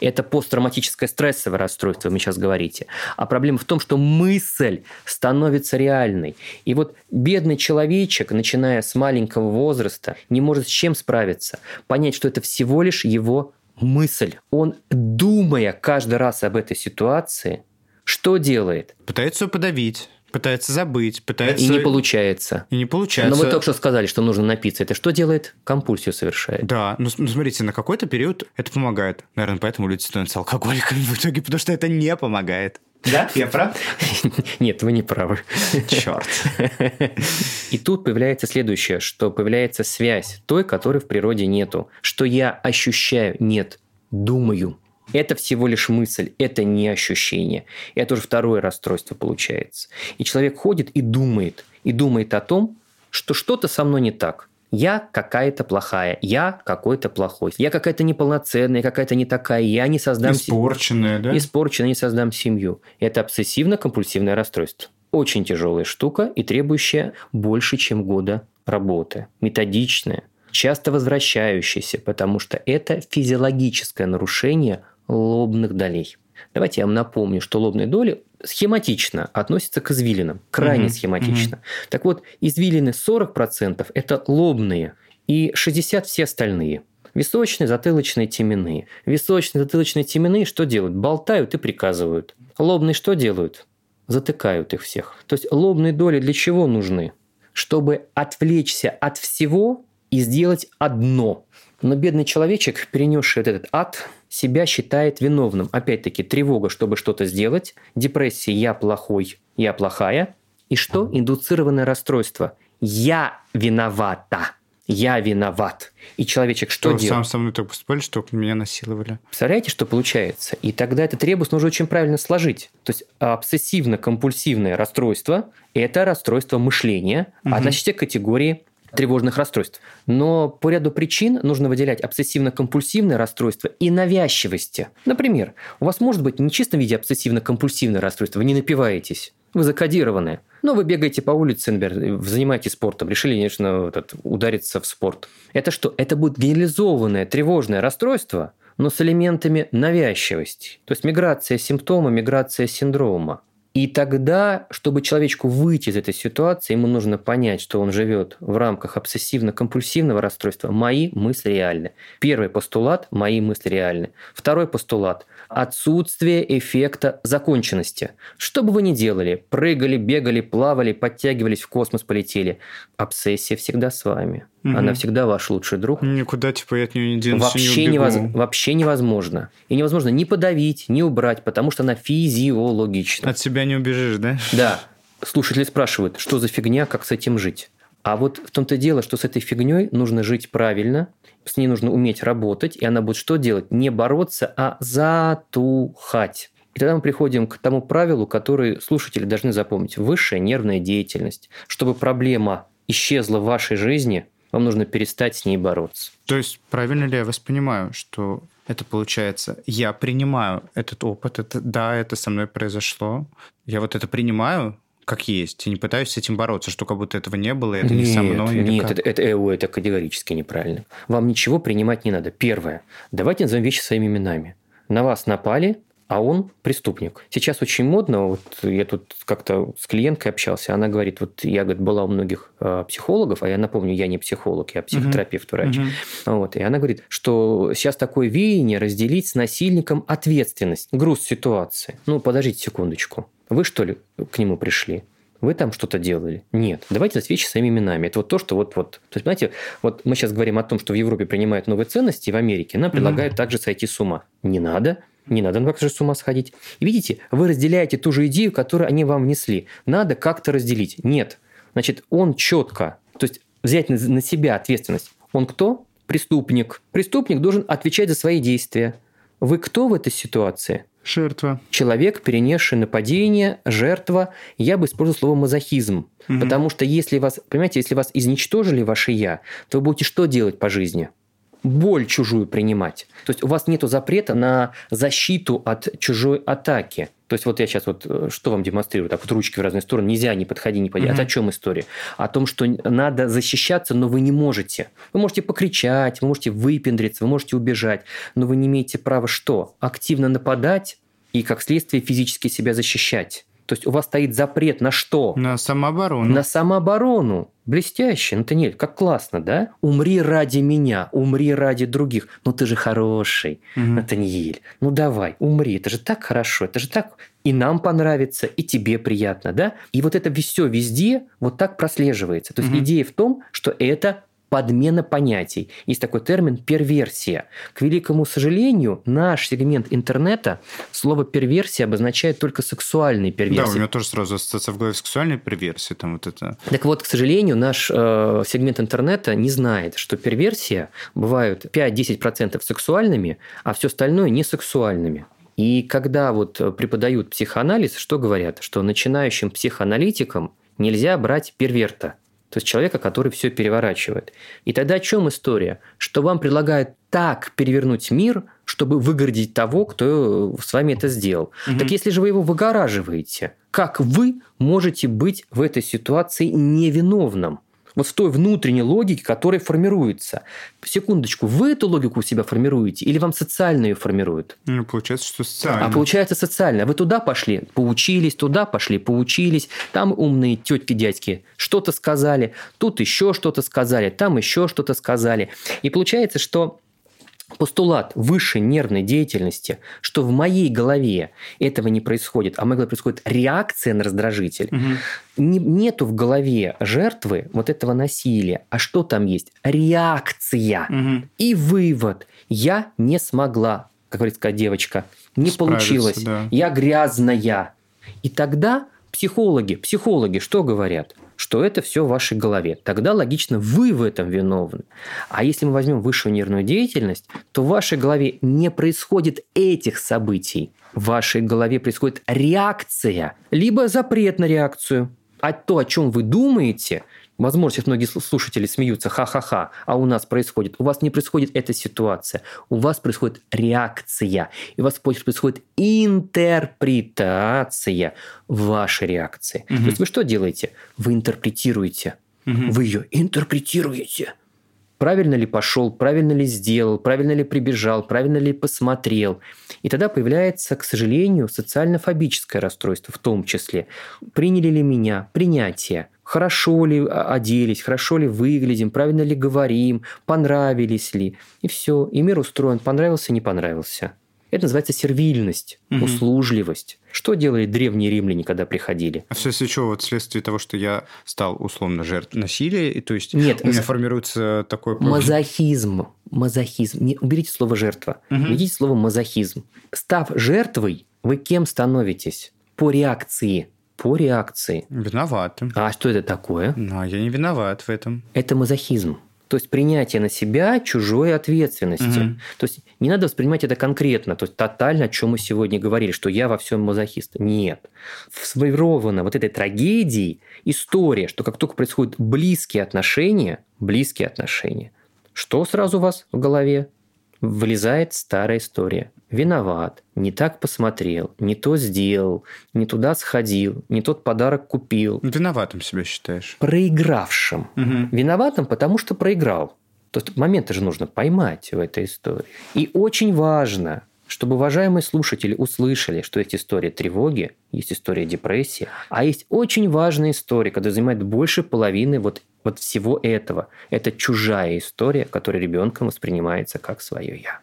Это посттравматическое стрессовое расстройство, вы сейчас говорите. А проблема в том, что мысль становится реальной. И вот бедный человечек, начиная с маленького возраста, не может с чем справиться. Понять, что это всего лишь его мысль. Он, думая каждый раз об этой ситуации, что делает? Пытается ее подавить. Пытается забыть, пытается... И не получается. И не получается. Но мы только что сказали, что нужно напиться. Это что делает? Компульсию совершает. Да, ну смотрите, на какой-то период это помогает. Наверное, поэтому люди становятся алкоголиками в итоге, потому что это не помогает. Да? Я прав? Нет, вы не правы. Черт. И тут появляется следующее, что появляется связь той, которой в природе нету. Что я ощущаю, нет, думаю. Это всего лишь мысль, это не ощущение. Это уже второе расстройство получается. И человек ходит и думает, и думает о том, что что-то со мной не так. Я какая-то плохая, я какой-то плохой, я какая-то неполноценная, какая-то не такая, я не создам... Испорченная, да? Испорченная, не создам семью. Это обсессивно-компульсивное расстройство. Очень тяжелая штука и требующая больше, чем года работы. Методичная, часто возвращающаяся, потому что это физиологическое нарушение лобных долей. Давайте я вам напомню, что лобные доли схематично относятся к извилинам, крайне угу, схематично. Угу. Так вот, извилины 40% – это лобные, и 60% все остальные. Височные, затылочные, теменные. Височные, затылочные, теменные что делают? Болтают и приказывают. Лобные что делают? Затыкают их всех. То есть лобные доли для чего нужны? Чтобы отвлечься от всего и сделать одно. Но бедный человечек, перенесший вот этот ад, себя считает виновным. Опять-таки, тревога, чтобы что-то сделать, депрессия «я плохой», «я плохая», и что? Индуцированное расстройство. «Я виновата». Я виноват. И человечек что, что делает? сам со мной так поступали, что меня насиловали. Представляете, что получается? И тогда этот ребус нужно очень правильно сложить. То есть обсессивно-компульсивное расстройство – это расстройство мышления, угу. относится к категории тревожных расстройств. Но по ряду причин нужно выделять обсессивно-компульсивное расстройство и навязчивости. Например, у вас может быть в чистом виде обсессивно-компульсивное расстройство, вы не напиваетесь, вы закодированы. Но вы бегаете по улице, например, занимаетесь спортом, решили, конечно, этот, удариться в спорт. Это что? Это будет генерализованное тревожное расстройство, но с элементами навязчивости. То есть миграция симптома, миграция синдрома. И тогда, чтобы человечку выйти из этой ситуации, ему нужно понять, что он живет в рамках обсессивно-компульсивного расстройства. Мои мысли реальны. Первый постулат – мои мысли реальны. Второй постулат – отсутствие эффекта законченности. Что бы вы ни делали – прыгали, бегали, плавали, подтягивались в космос, полетели – обсессия всегда с вами. Угу. Она всегда ваш лучший друг. Никуда типа я от нее не денусь, вообще, не невоз... вообще невозможно. И невозможно ни подавить, ни убрать, потому что она физиологична. От себя не убежишь, да? Да. Слушатели спрашивают, что за фигня, как с этим жить? А вот в том-то дело, что с этой фигней нужно жить правильно, с ней нужно уметь работать, и она будет что делать? Не бороться, а затухать. И тогда мы приходим к тому правилу, который слушатели должны запомнить. Высшая нервная деятельность. Чтобы проблема исчезла в вашей жизни, вам нужно перестать с ней бороться. То есть, правильно ли я вас понимаю, что это получается, я принимаю этот опыт, это, да, это со мной произошло, я вот это принимаю, как есть, и не пытаюсь с этим бороться, что как будто этого не было, это нет, не со мной. Нет, это, это, это, это категорически неправильно. Вам ничего принимать не надо. Первое. Давайте назовем вещи своими именами. На вас напали, а он преступник. Сейчас очень модно, вот я тут как-то с клиенткой общался, она говорит, вот я, говорит, была у многих э, психологов, а я напомню, я не психолог, я психотерапевт, врач. Угу. Вот, и она говорит, что сейчас такое веяние разделить с насильником ответственность, груз ситуации. Ну, подождите секундочку. Вы что ли к нему пришли? вы там что-то делали. Нет. Давайте называть вещи своими именами. Это вот то, что вот-вот. То есть, понимаете, вот мы сейчас говорим о том, что в Европе принимают новые ценности, в Америке нам предлагают mm также сойти с ума. Не надо. Не надо ну как же с ума сходить. И видите, вы разделяете ту же идею, которую они вам внесли. Надо как-то разделить. Нет. Значит, он четко, то есть взять на, на себя ответственность. Он кто? Преступник. Преступник должен отвечать за свои действия. Вы кто в этой ситуации? Жертва. Человек, перенесший нападение, жертва. Я бы использовал слово мазохизм. Угу. Потому что если вас, понимаете, если вас изничтожили ваше «я», то вы будете что делать по жизни? Боль чужую принимать. То есть у вас нет запрета на защиту от чужой атаки. То есть вот я сейчас вот э, что вам демонстрирую, так вот ручки в разные стороны, нельзя, не подходи, не подходи. Mm-hmm. Это о чем история? О том, что надо защищаться, но вы не можете. Вы можете покричать, вы можете выпендриться, вы можете убежать, но вы не имеете права что? Активно нападать и, как следствие, физически себя защищать. То есть у вас стоит запрет на что? На самооборону. На самооборону. Блестяще, Натаниэль, как классно, да? Умри ради меня, умри ради других. Ну ты же хороший, угу. Натаниэль. Ну давай, умри. Это же так хорошо, это же так и нам понравится, и тебе приятно, да? И вот это все везде вот так прослеживается. То есть угу. идея в том, что это подмена понятий. Есть такой термин перверсия. К великому сожалению, наш сегмент интернета слово перверсия обозначает только сексуальные перверсии. Да, у меня тоже сразу ассоциация в голове сексуальной перверсии. Там вот это. Так вот, к сожалению, наш э, сегмент интернета не знает, что перверсия бывают 5-10% сексуальными, а все остальное не сексуальными. И когда вот преподают психоанализ, что говорят? Что начинающим психоаналитикам нельзя брать перверта – то есть человека, который все переворачивает. И тогда о чем история? Что вам предлагают так перевернуть мир, чтобы выгородить того, кто с вами это сделал. Угу. Так если же вы его выгораживаете, как вы можете быть в этой ситуации невиновным? Вот в той внутренней логике, которая формируется. Секундочку, вы эту логику у себя формируете или вам социально ее формируют? Ну, получается, что социально. А получается социально. Вы туда пошли, поучились, туда пошли, поучились. Там умные тетки, дядьки что-то сказали, тут еще что-то сказали, там еще что-то сказали. И получается, что постулат высшей нервной деятельности, что в моей голове этого не происходит, а в моей голове происходит реакция на раздражитель, угу. не, нету в голове жертвы вот этого насилия. А что там есть? Реакция. Угу. И вывод. Я не смогла, как говорит девочка, не получилось. Да. Я грязная. И тогда психологи, психологи что говорят? Что это все в вашей голове. Тогда логично, вы в этом виновны. А если мы возьмем высшую нервную деятельность, то в вашей голове не происходит этих событий. В вашей голове происходит реакция, либо запрет на реакцию. А то, о чем вы думаете, Возможно, сейчас многие слушатели смеются, ха-ха-ха, а у нас происходит. У вас не происходит эта ситуация, у вас происходит реакция, и у вас происходит интерпретация вашей реакции. Угу. То есть вы что делаете? Вы интерпретируете. Угу. Вы ее интерпретируете правильно ли пошел, правильно ли сделал, правильно ли прибежал, правильно ли посмотрел. И тогда появляется, к сожалению, социально-фобическое расстройство в том числе. Приняли ли меня? Принятие. Хорошо ли оделись, хорошо ли выглядим, правильно ли говорим, понравились ли. И все. И мир устроен, понравился, не понравился. Это называется сервильность, угу. услужливость. Что делали древние римляне, когда приходили? А вследствие чего? Вот вследствие того, что я стал условно жертвой насилия, и то есть Нет, у меня формируется такой... Мазохизм. Мазохизм. Не, уберите слово «жертва». Угу. Уберите слово «мазохизм». Став жертвой, вы кем становитесь? По реакции по реакции. Виноватым. А что это такое? Ну, я не виноват в этом. Это мазохизм. То есть принятие на себя чужой ответственности. Угу. То есть не надо воспринимать это конкретно, то есть тотально, о чем мы сегодня говорили, что я во всем мазохист. Нет. Сформирована вот этой трагедией история, что как только происходят близкие отношения, близкие отношения, что сразу у вас в голове? Вылезает старая история. Виноват, не так посмотрел, не то сделал, не туда сходил, не тот подарок купил. Виноватым себя считаешь? Проигравшим. Угу. Виноватым, потому что проиграл. То есть моменты же нужно поймать в этой истории. И очень важно, чтобы уважаемые слушатели услышали, что есть история тревоги, есть история депрессии, а есть очень важная история, которая занимает больше половины вот вот всего этого. Это чужая история, которая ребенком воспринимается как свое «я».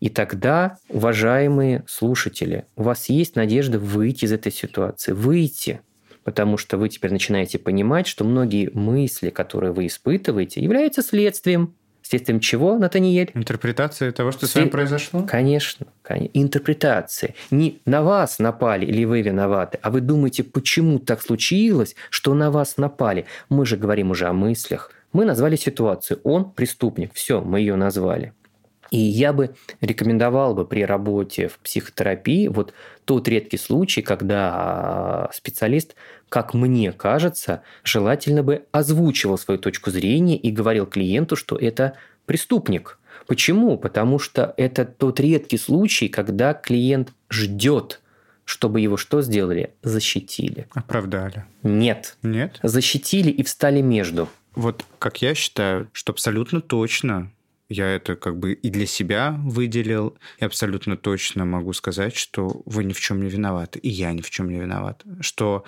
И тогда, уважаемые слушатели, у вас есть надежда выйти из этой ситуации, выйти, потому что вы теперь начинаете понимать, что многие мысли, которые вы испытываете, являются следствием Следствием чего, Натаниэль? Интерпретация того, что След... с вами произошло? Конечно, конечно. Интерпретация. Не на вас напали или вы виноваты, а вы думаете, почему так случилось, что на вас напали. Мы же говорим уже о мыслях. Мы назвали ситуацию. Он преступник. Все, мы ее назвали. И я бы рекомендовал бы при работе в психотерапии вот тот редкий случай, когда а, специалист, как мне кажется, желательно бы озвучивал свою точку зрения и говорил клиенту, что это преступник. Почему? Потому что это тот редкий случай, когда клиент ждет, чтобы его что сделали? Защитили. Оправдали. Нет. Нет? Защитили и встали между. Вот как я считаю, что абсолютно точно я это как бы и для себя выделил. И абсолютно точно могу сказать, что вы ни в чем не виноваты, и я ни в чем не виноват. Что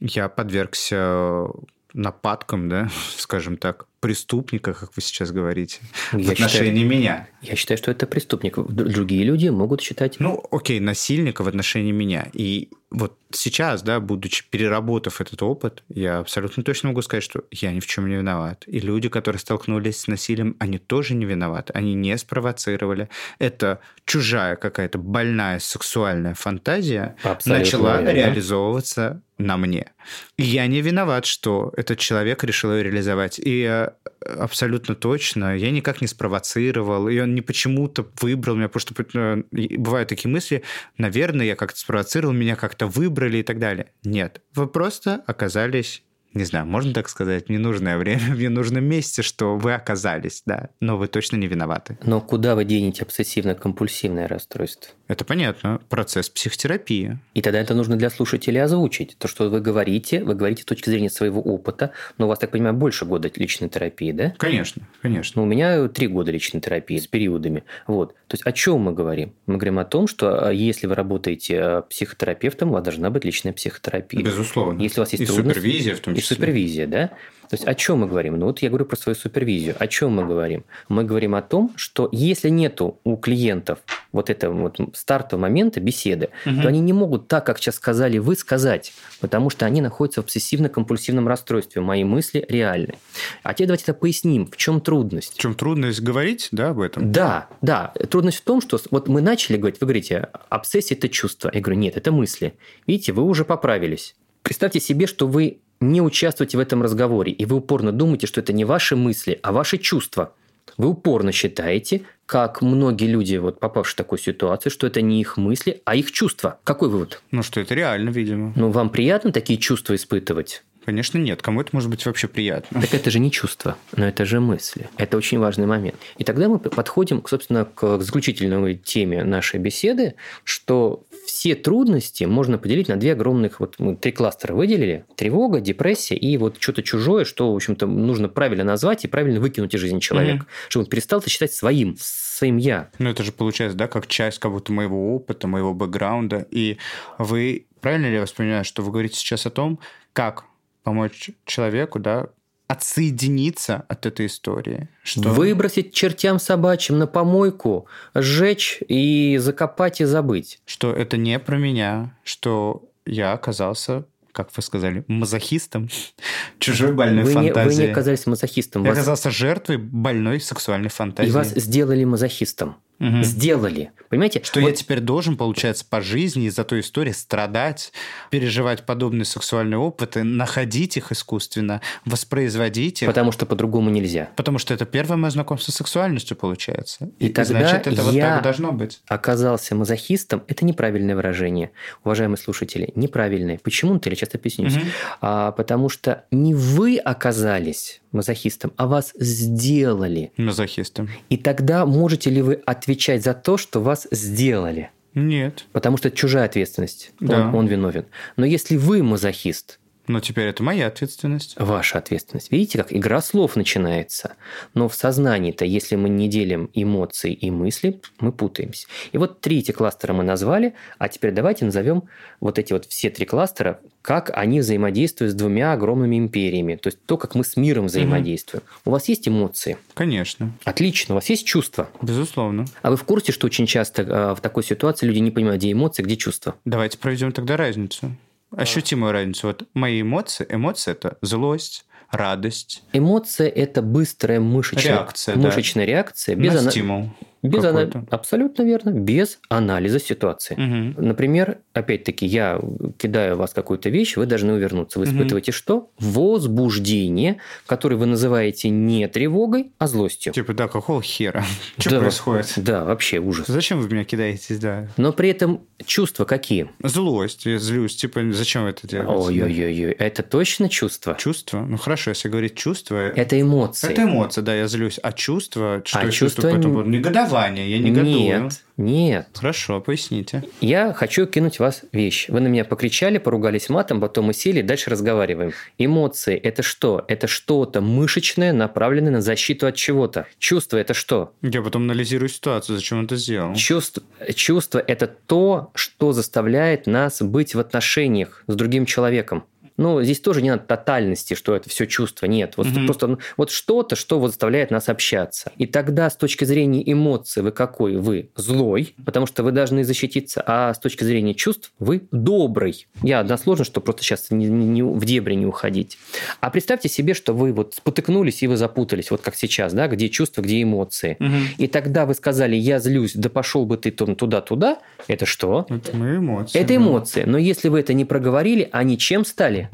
я подвергся нападкам, да, скажем так, преступника, как вы сейчас говорите, я в отношении считаю, меня. Я считаю, что это преступник. Другие люди могут считать... Ну, окей, насильника в отношении меня. И вот сейчас, да, будучи переработав этот опыт, я абсолютно точно могу сказать, что я ни в чем не виноват. И люди, которые столкнулись с насилием, они тоже не виноваты. Они не спровоцировали. Это чужая какая-то больная сексуальная фантазия абсолютно начала верно. реализовываться на мне. Я не виноват, что этот человек решил ее реализовать. И абсолютно точно, я никак не спровоцировал, и он не почему-то выбрал меня, потому что э, бывают такие мысли, наверное, я как-то спровоцировал, меня как-то выбрали и так далее. Нет, вы просто оказались не знаю, можно так сказать, ненужное время в ненужном месте, что вы оказались, да, но вы точно не виноваты. Но куда вы денете обсессивно-компульсивное расстройство? Это понятно, процесс психотерапии. И тогда это нужно для слушателей озвучить. То, что вы говорите, вы говорите с точки зрения своего опыта, но у вас, так понимаю, больше года личной терапии, да? Конечно, конечно. Ну, у меня три года личной терапии с периодами. Вот. То есть о чем мы говорим? Мы говорим о том, что а, если вы работаете а, психотерапевтом, у вас должна быть личная психотерапия. Безусловно. Если у вас есть и трудности, супервизия в том числе и супервизия, да? То есть о чем мы говорим? Ну вот я говорю про свою супервизию. О чем мы говорим? Мы говорим о том, что если нету у клиентов вот этого вот стартового момента беседы, угу. то они не могут так, как сейчас сказали вы, сказать, потому что они находятся в обсессивно-компульсивном расстройстве. Мои мысли реальны. А теперь давайте это поясним. В чем трудность? В чем трудность говорить, да, об этом? Да, да. Трудность в том, что вот мы начали говорить, вы говорите, обсессия – это чувство. Я говорю, нет, это мысли. Видите, вы уже поправились. Представьте себе, что вы не участвуете в этом разговоре, и вы упорно думаете, что это не ваши мысли, а ваши чувства. Вы упорно считаете, как многие люди, вот попавшие в такую ситуацию, что это не их мысли, а их чувства. Какой вывод? Ну, что это реально, видимо. Ну, вам приятно такие чувства испытывать? Конечно, нет. Кому это может быть вообще приятно? Так это же не чувство, но это же мысли. Это очень важный момент. И тогда мы подходим, собственно, к заключительной теме нашей беседы, что все трудности можно поделить на две огромных, вот мы три кластера выделили. Тревога, депрессия и вот что-то чужое, что, в общем-то, нужно правильно назвать и правильно выкинуть из жизни человека, mm-hmm. чтобы он перестал это считать своим, своим я. Ну, это же получается, да, как часть как будто моего опыта, моего бэкграунда. И вы, правильно ли я воспринимаю, что вы говорите сейчас о том, как помочь человеку, да, отсоединиться от этой истории. Что... Выбросить чертям собачьим на помойку, сжечь и закопать и забыть. Что это не про меня, что я оказался как вы сказали, мазохистом чужой больной вы фантазии. Не, вы не оказались мазохистом. Я вас... оказался жертвой больной сексуальной фантазии. И вас сделали мазохистом угу. сделали. Понимаете? Что вот... я теперь должен, получается, по жизни из-за той истории страдать, переживать подобные сексуальные опыты, находить их искусственно, воспроизводить их. Потому что по-другому нельзя. Потому что это первое мое знакомство с сексуальностью, получается. И, и тогда значит, это вот я так должно быть. оказался мазохистом. Это неправильное выражение, уважаемые слушатели. Неправильное. Почему-то я часто объяснюсь. Угу. А, потому что не вы оказались мазохистом, а вас сделали. Мазохистом. И тогда можете ли вы отвечать за то, что вас сделали? Нет. Потому что это чужая ответственность. Да. Он, он виновен. Но если вы мазохист, но теперь это моя ответственность. Ваша ответственность. Видите, как игра слов начинается. Но в сознании-то, если мы не делим эмоции и мысли, мы путаемся. И вот три эти кластера мы назвали, а теперь давайте назовем вот эти вот все три кластера, как они взаимодействуют с двумя огромными империями. То есть то, как мы с миром взаимодействуем. Угу. У вас есть эмоции? Конечно. Отлично. У вас есть чувства? Безусловно. А вы в курсе, что очень часто э, в такой ситуации люди не понимают, где эмоции, где чувства? Давайте проведем тогда разницу ощутимую разницу. Вот мои эмоции, эмоции это злость, радость. Эмоция это быстрая мышечная реакция, мышечная да. реакция без На ана... стимул. Без ана... Абсолютно верно. Без анализа ситуации. Угу. Например, опять-таки, я кидаю вас какую-то вещь, вы должны увернуться. Вы угу. испытываете что? Возбуждение, которое вы называете не тревогой, а злостью. Типа, да, какого хера? Что да, происходит? Да, вообще ужас. Зачем вы меня кидаетесь, да? Но при этом чувства какие? Злость, я злюсь. Типа, зачем это делаете? Ой-ой-ой, это точно чувство? Чувство? Ну хорошо, если говорить чувство... Это эмоции. Это эмоции, да, я злюсь. А чувство? Что а чувство... чувствую по этому Негодование негодование, я негодую. Нет, нет. Хорошо, поясните. Я хочу кинуть вас вещь. Вы на меня покричали, поругались матом, потом мы сели, дальше разговариваем. Эмоции – это что? Это что-то мышечное, направленное на защиту от чего-то. Чувство – это что? Я потом анализирую ситуацию, зачем он это сделал. Чувство, чувство – это то, что заставляет нас быть в отношениях с другим человеком. Ну, здесь тоже не надо тотальности, что это все чувство. Нет, вот угу. просто ну, вот что-то, что вот заставляет нас общаться. И тогда с точки зрения эмоций вы какой? Вы злой, потому что вы должны защититься, а с точки зрения чувств вы добрый. Я односложно, что просто сейчас не, не, не, в дебри не уходить. А представьте себе, что вы вот спотыкнулись и вы запутались, вот как сейчас, да, где чувства, где эмоции. Угу. И тогда вы сказали, я злюсь, да пошел бы ты туда-туда. Это что? Это мои эмоции. Это эмоции. Но если вы это не проговорили, они чем стали?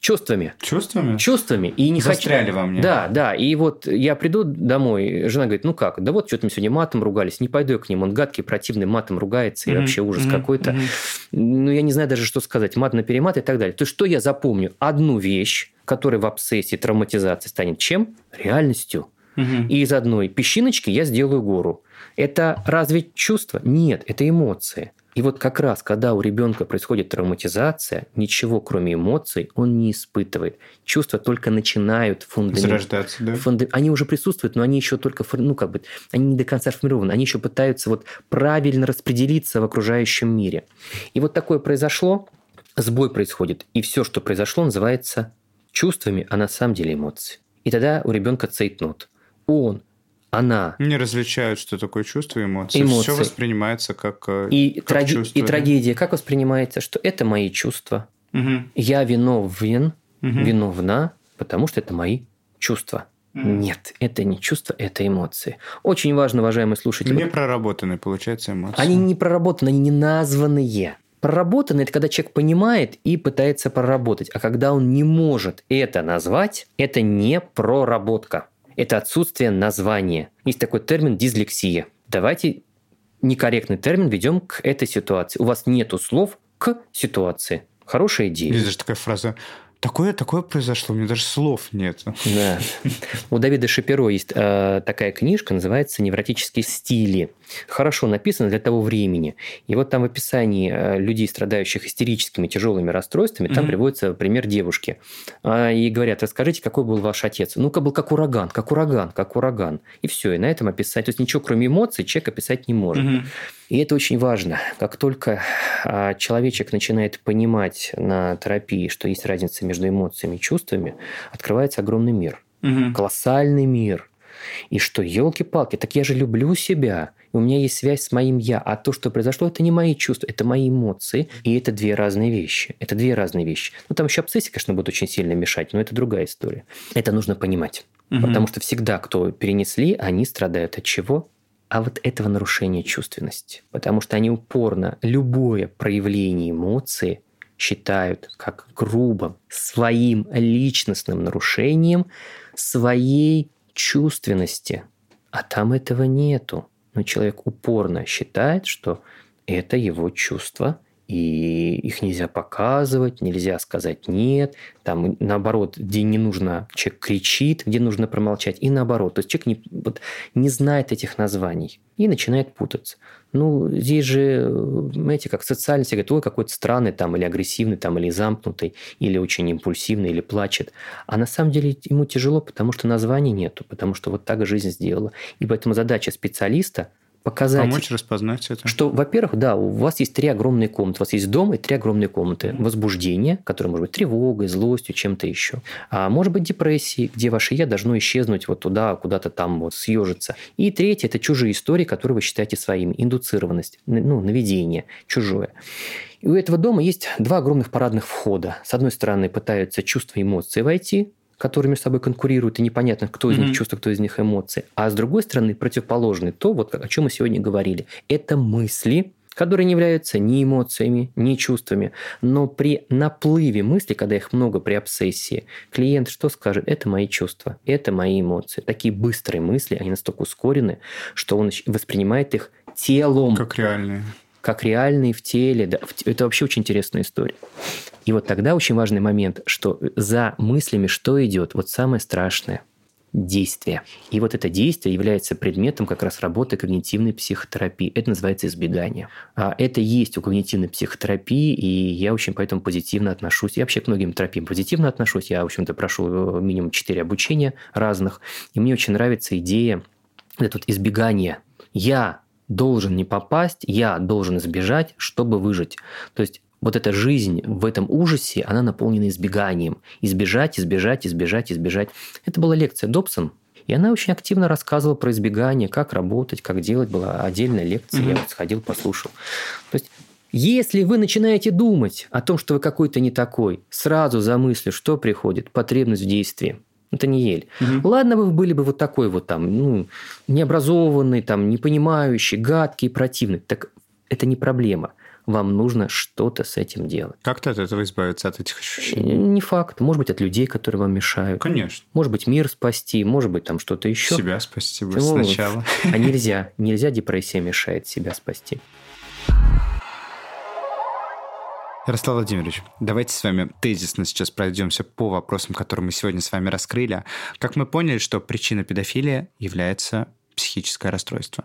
Чувствами. Чувствами? Чувствами. И не Застряли хочу... во мне. Да, да. И вот я приду домой, жена говорит, ну как, да вот что-то мы сегодня матом ругались, не пойду я к ним, он гадкий, противный, матом ругается, и mm-hmm. вообще ужас mm-hmm. какой-то. Mm-hmm. Ну, я не знаю даже, что сказать, мат на перемат и так далее. То есть, что я запомню? Одну вещь, которая в обсессии, травматизации станет чем? Реальностью. Mm-hmm. И из одной песчиночки я сделаю гору. Это разве чувство? Нет, это эмоции. И вот как раз, когда у ребенка происходит травматизация, ничего кроме эмоций он не испытывает. Чувства только начинают фундамент... Зарождаться, да? Фунда... Они уже присутствуют, но они еще только, ну как бы, они не до конца формированы. Они еще пытаются вот правильно распределиться в окружающем мире. И вот такое произошло, сбой происходит. И все, что произошло, называется чувствами, а на самом деле эмоции. И тогда у ребенка цейтнот. Он она... Не различают, что такое чувство и эмоции. эмоции. Все воспринимается как, э, и, как траги... чувство. И трагедия как воспринимается, что это мои чувства. Угу. Я виновен, угу. виновна, потому что это мои чувства. Угу. Нет, это не чувства, это эмоции. Очень важно, уважаемые слушатели. Не проработанные, получается, эмоции. Они не проработаны, они не названные. Проработанный – это когда человек понимает и пытается проработать. А когда он не может это назвать, это не проработка это отсутствие названия. Есть такой термин дислексия. Давайте некорректный термин ведем к этой ситуации. У вас нету слов к ситуации. Хорошая идея. Есть даже такая фраза такое, такое произошло, у меня даже слов нет. Да. У Давида Шапиро есть э, такая книжка, называется «Невротические стили». Хорошо написано для того времени. И вот там в описании э, людей, страдающих истерическими тяжелыми расстройствами, там mm-hmm. приводится пример девушки. Э, и говорят, расскажите, какой был ваш отец? Ну-ка, был как ураган, как ураган, как ураган. И все, и на этом описать. То есть ничего, кроме эмоций, человек описать не может. Mm-hmm. И это очень важно. Как только а, человечек начинает понимать на терапии, что есть разница между эмоциями и чувствами, открывается огромный мир. Угу. Колоссальный мир. И что, елки-палки, так я же люблю себя. У меня есть связь с моим я. А то, что произошло, это не мои чувства, это мои эмоции. И это две разные вещи. Это две разные вещи. Ну, там еще обсессия, конечно, будет очень сильно мешать, но это другая история. Это нужно понимать. Угу. Потому что всегда, кто перенесли, они страдают от чего? а вот этого нарушения чувственности. Потому что они упорно любое проявление эмоции считают как грубым, своим личностным нарушением своей чувственности. А там этого нету. Но человек упорно считает, что это его чувство – и их нельзя показывать, нельзя сказать нет. Там, наоборот, где не нужно, человек кричит, где нужно промолчать, и наоборот. То есть человек не, вот, не знает этих названий и начинает путаться. Ну, здесь же, знаете, как в социальности говорят, ой, какой-то странный там, или агрессивный, там, или замкнутый, или очень импульсивный, или плачет. А на самом деле ему тяжело, потому что названий нету, потому что вот так жизнь сделала. И поэтому задача специалиста – показать... Помочь распознать это. Что, во-первых, да, у вас есть три огромные комнаты. У вас есть дом и три огромные комнаты. Возбуждение, которое может быть тревогой, злостью, чем-то еще. А может быть депрессией, где ваше «я» должно исчезнуть вот туда, куда-то там вот съежиться. И третье – это чужие истории, которые вы считаете своими. Индуцированность, ну, наведение, чужое. И у этого дома есть два огромных парадных входа. С одной стороны, пытаются чувства и эмоции войти, которые между собой конкурируют, и непонятно, кто из mm-hmm. них чувства, кто из них эмоции. А с другой стороны, противоположный, то, вот о чем мы сегодня говорили, это мысли, которые не являются ни эмоциями, ни чувствами. Но при наплыве мыслей, когда их много при обсессии, клиент что скажет? Это мои чувства, это мои эмоции. Такие быстрые мысли, они настолько ускорены, что он воспринимает их телом. Как реальные как реальные в теле. Да, это вообще очень интересная история. И вот тогда очень важный момент, что за мыслями что идет? Вот самое страшное – действие. И вот это действие является предметом как раз работы когнитивной психотерапии. Это называется избегание. А это есть у когнитивной психотерапии, и я очень поэтому позитивно отношусь. Я вообще к многим терапиям позитивно отношусь. Я, в общем-то, прошу минимум 4 обучения разных. И мне очень нравится идея это вот избегание. Я должен не попасть, я должен избежать, чтобы выжить. То есть вот эта жизнь в этом ужасе, она наполнена избеганием. Избежать, избежать, избежать, избежать. Это была лекция Добсон, и она очень активно рассказывала про избегание, как работать, как делать. Была отдельная лекция, mm-hmm. я вот сходил, послушал. То есть если вы начинаете думать о том, что вы какой-то не такой, сразу за мыслью, что приходит? Потребность в действии. Это не ель. Угу. Ладно, вы были бы вот такой вот там, ну, необразованный, там, не понимающий, гадкий, противный. Так это не проблема. Вам нужно что-то с этим делать. Как-то от этого избавиться, от этих ощущений? Не факт. Может быть, от людей, которые вам мешают. Конечно. Может быть, мир спасти, может быть, там что-то еще. Себя спасти бы сначала. А нельзя. Нельзя, депрессия мешает себя спасти. Ярослав Владимирович, давайте с вами тезисно сейчас пройдемся по вопросам, которые мы сегодня с вами раскрыли. Как мы поняли, что причина педофилии является психическое расстройство.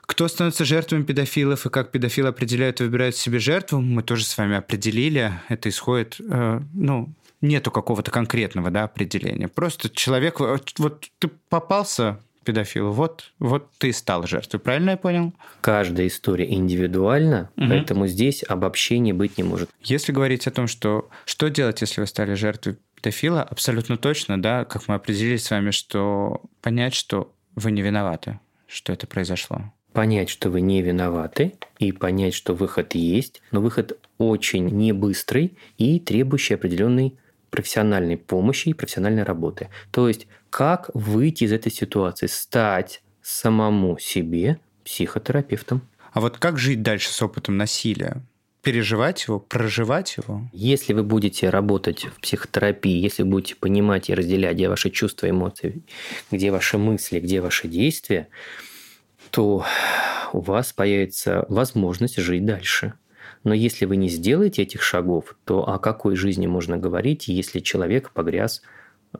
Кто становится жертвами педофилов и как педофилы определяют и выбирают себе жертву, мы тоже с вами определили. Это исходит, э, ну, нету какого-то конкретного да, определения. Просто человек, вот ты попался педофилу. Вот, вот ты стал жертвой, правильно я понял? Каждая история индивидуальна, угу. поэтому здесь обобщения быть не может. Если говорить о том, что что делать, если вы стали жертвой педофила, абсолютно точно, да, как мы определили с вами, что понять, что вы не виноваты, что это произошло. Понять, что вы не виноваты, и понять, что выход есть, но выход очень не быстрый и требующий определенной профессиональной помощи и профессиональной работы. То есть как выйти из этой ситуации, стать самому себе психотерапевтом. А вот как жить дальше с опытом насилия? переживать его, проживать его? Если вы будете работать в психотерапии, если вы будете понимать и разделять, где ваши чувства, эмоции, где ваши мысли, где ваши действия, то у вас появится возможность жить дальше. Но если вы не сделаете этих шагов, то о какой жизни можно говорить, если человек погряз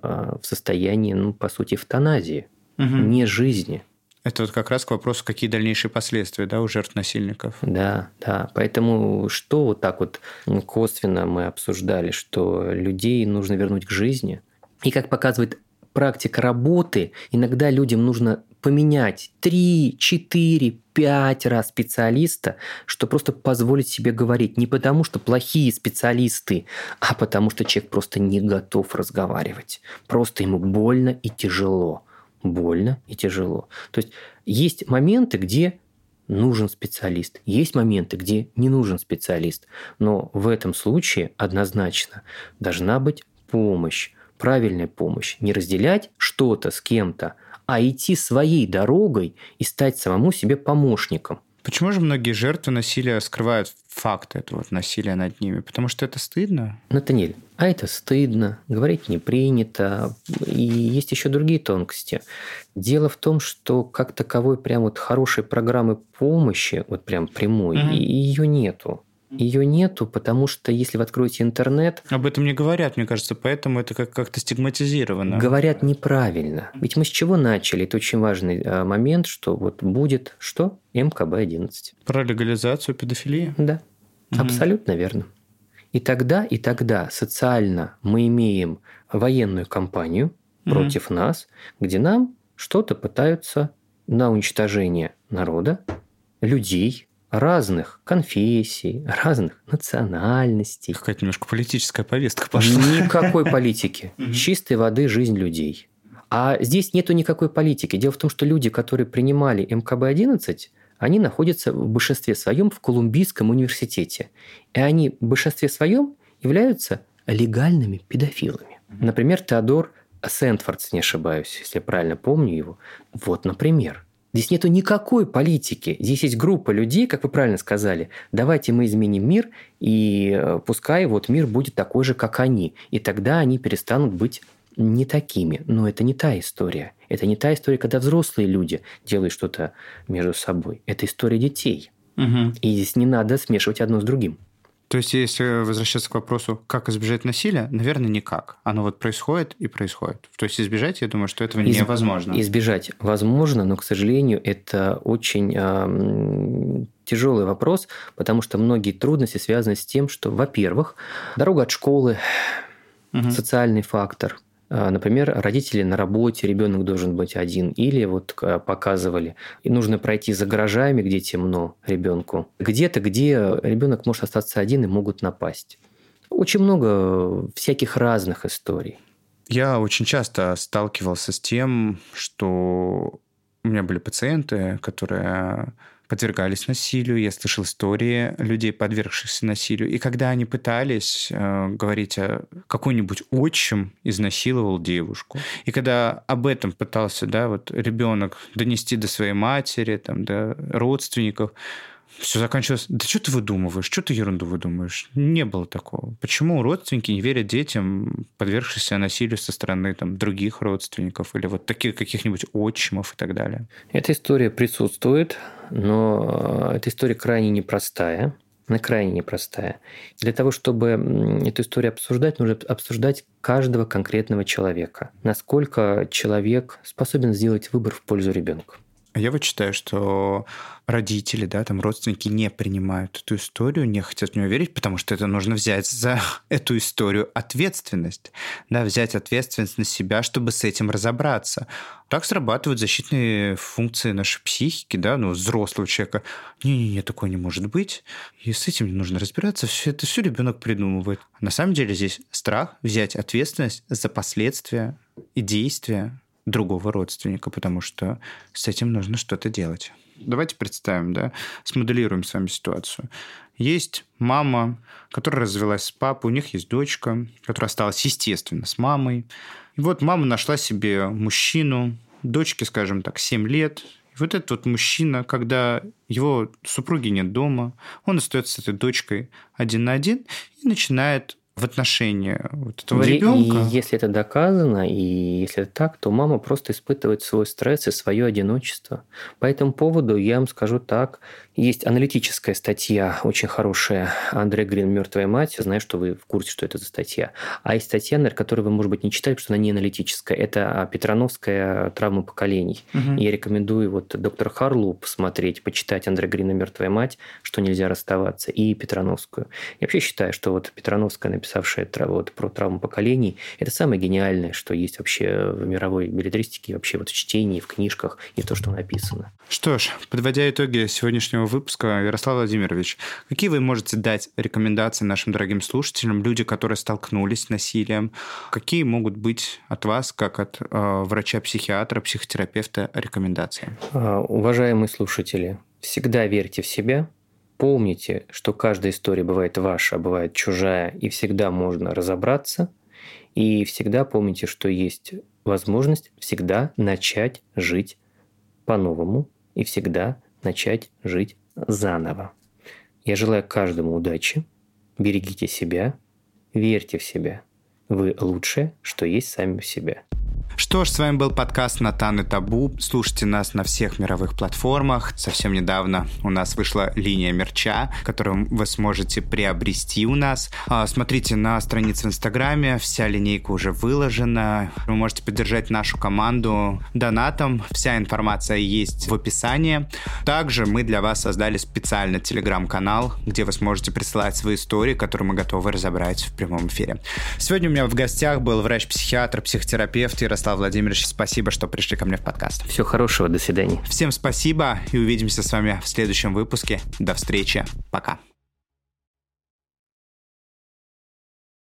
в состоянии, ну, по сути, эвтаназии, угу. не жизни? Это вот как раз к вопросу, какие дальнейшие последствия да, у жертв насильников. Да, да. Поэтому что вот так вот косвенно мы обсуждали, что людей нужно вернуть к жизни. И как показывает практика работы, иногда людям нужно поменять 3, 4, 5 раз специалиста, что просто позволить себе говорить. Не потому, что плохие специалисты, а потому, что человек просто не готов разговаривать. Просто ему больно и тяжело. Больно и тяжело. То есть есть моменты, где нужен специалист. Есть моменты, где не нужен специалист. Но в этом случае однозначно должна быть помощь правильная помощь. Не разделять что-то с кем-то, а идти своей дорогой и стать самому себе помощником. Почему же многие жертвы насилия скрывают факт этого насилия над ними? Потому что это стыдно? Натаниэль, а это стыдно, говорить не принято, и есть еще другие тонкости. Дело в том, что как таковой прям вот хорошей программы помощи, вот прям прямой, угу. ее нету. Ее нету, потому что если вы откроете интернет... Об этом не говорят, мне кажется, поэтому это как- как-то стигматизировано. Говорят неправильно. Ведь мы с чего начали? Это очень важный а, момент, что вот будет что? МКБ-11. Про легализацию педофилии? Да, угу. абсолютно верно. И тогда, и тогда социально мы имеем военную кампанию угу. против нас, где нам что-то пытаются на уничтожение народа, людей, разных конфессий, разных национальностей. Какая-то немножко политическая повестка пошла. Никакой политики. Чистой воды жизнь людей. А здесь нету никакой политики. Дело в том, что люди, которые принимали МКБ-11, они находятся в большинстве своем в Колумбийском университете. И они в большинстве своем являются легальными педофилами. Например, Теодор Сентфордс, не ошибаюсь, если я правильно помню его. Вот, например. Здесь нету никакой политики. Здесь есть группа людей, как вы правильно сказали. Давайте мы изменим мир, и э, пускай вот мир будет такой же, как они. И тогда они перестанут быть не такими. Но это не та история. Это не та история, когда взрослые люди делают что-то между собой. Это история детей. Угу. И здесь не надо смешивать одно с другим. То есть, если возвращаться к вопросу, как избежать насилия, наверное, никак. Оно вот происходит и происходит. То есть, избежать, я думаю, что этого Из... невозможно. Избежать возможно, но, к сожалению, это очень э, тяжелый вопрос, потому что многие трудности связаны с тем, что, во-первых, дорога от школы, угу. социальный фактор – например, родители на работе, ребенок должен быть один. Или вот показывали, и нужно пройти за гаражами, где темно ребенку. Где-то, где ребенок может остаться один и могут напасть. Очень много всяких разных историй. Я очень часто сталкивался с тем, что у меня были пациенты, которые подвергались насилию, я слышал истории людей, подвергшихся насилию. И когда они пытались э, говорить, о какой-нибудь отчим изнасиловал девушку, и когда об этом пытался, да, вот ребенок донести до своей матери, там, до родственников, все заканчивалось. Да что ты выдумываешь? Что ты ерунду выдумываешь? Не было такого. Почему родственники не верят детям, подвергшимся насилию со стороны там, других родственников или вот таких каких-нибудь отчимов и так далее? Эта история присутствует, но э, эта история крайне непростая. Она крайне непростая. Для того, чтобы эту историю обсуждать, нужно обсуждать каждого конкретного человека. Насколько человек способен сделать выбор в пользу ребенка. Я вот считаю, что родители, да, там родственники не принимают эту историю, не хотят в нее верить, потому что это нужно взять за эту историю ответственность, да, взять ответственность на себя, чтобы с этим разобраться. Так срабатывают защитные функции нашей психики, да, ну, взрослого человека. Не-не-не, такое не может быть. И с этим не нужно разбираться. Все это все ребенок придумывает. На самом деле здесь страх взять ответственность за последствия и действия другого родственника, потому что с этим нужно что-то делать. Давайте представим, да, смоделируем с вами ситуацию. Есть мама, которая развелась с папой, у них есть дочка, которая осталась, естественно, с мамой. И вот мама нашла себе мужчину, дочке, скажем так, 7 лет, вот этот вот мужчина, когда его супруги нет дома, он остается с этой дочкой один на один и начинает в отношении вот этого и, ребенка. И если это доказано, и если это так, то мама просто испытывает свой стресс и свое одиночество. По этому поводу я вам скажу так. Есть аналитическая статья, очень хорошая, Андре Грин «Мертвая мать». Знаю, что вы в курсе, что это за статья. А есть статья, которую вы, может быть, не читали, потому что она не аналитическая. Это Петрановская травма поколений. Угу. Я рекомендую вот доктор Харлу посмотреть, почитать Андре Грина «Мертвая мать», что нельзя расставаться, и Петрановскую. Я вообще считаю, что вот Петрановская, написавшая вот, про травму поколений, это самое гениальное, что есть вообще в мировой билетристике, вообще вот в чтении, в книжках и в то, что написано. Что ж, подводя итоги сегодняшнего выпуска, Ярослав Владимирович, какие вы можете дать рекомендации нашим дорогим слушателям, люди, которые столкнулись с насилием? Какие могут быть от вас, как от э, врача-психиатра, психотерапевта, рекомендации? А, уважаемые слушатели, всегда верьте в себя, Помните, что каждая история бывает ваша, а бывает чужая, и всегда можно разобраться. И всегда помните, что есть возможность всегда начать жить по-новому и всегда начать жить заново. Я желаю каждому удачи, берегите себя, верьте в себя. Вы лучшее, что есть сами в себе. Что ж, с вами был подкаст «Натан и Табу». Слушайте нас на всех мировых платформах. Совсем недавно у нас вышла линия мерча, которую вы сможете приобрести у нас. А, смотрите на странице в Инстаграме, вся линейка уже выложена. Вы можете поддержать нашу команду донатом. Вся информация есть в описании. Также мы для вас создали специальный телеграм-канал, где вы сможете присылать свои истории, которые мы готовы разобрать в прямом эфире. Сегодня у меня в гостях был врач-психиатр, психотерапевт Ярослав Владимирович, спасибо, что пришли ко мне в подкаст. Всего хорошего, до свидания. Всем спасибо и увидимся с вами в следующем выпуске. До встречи, пока.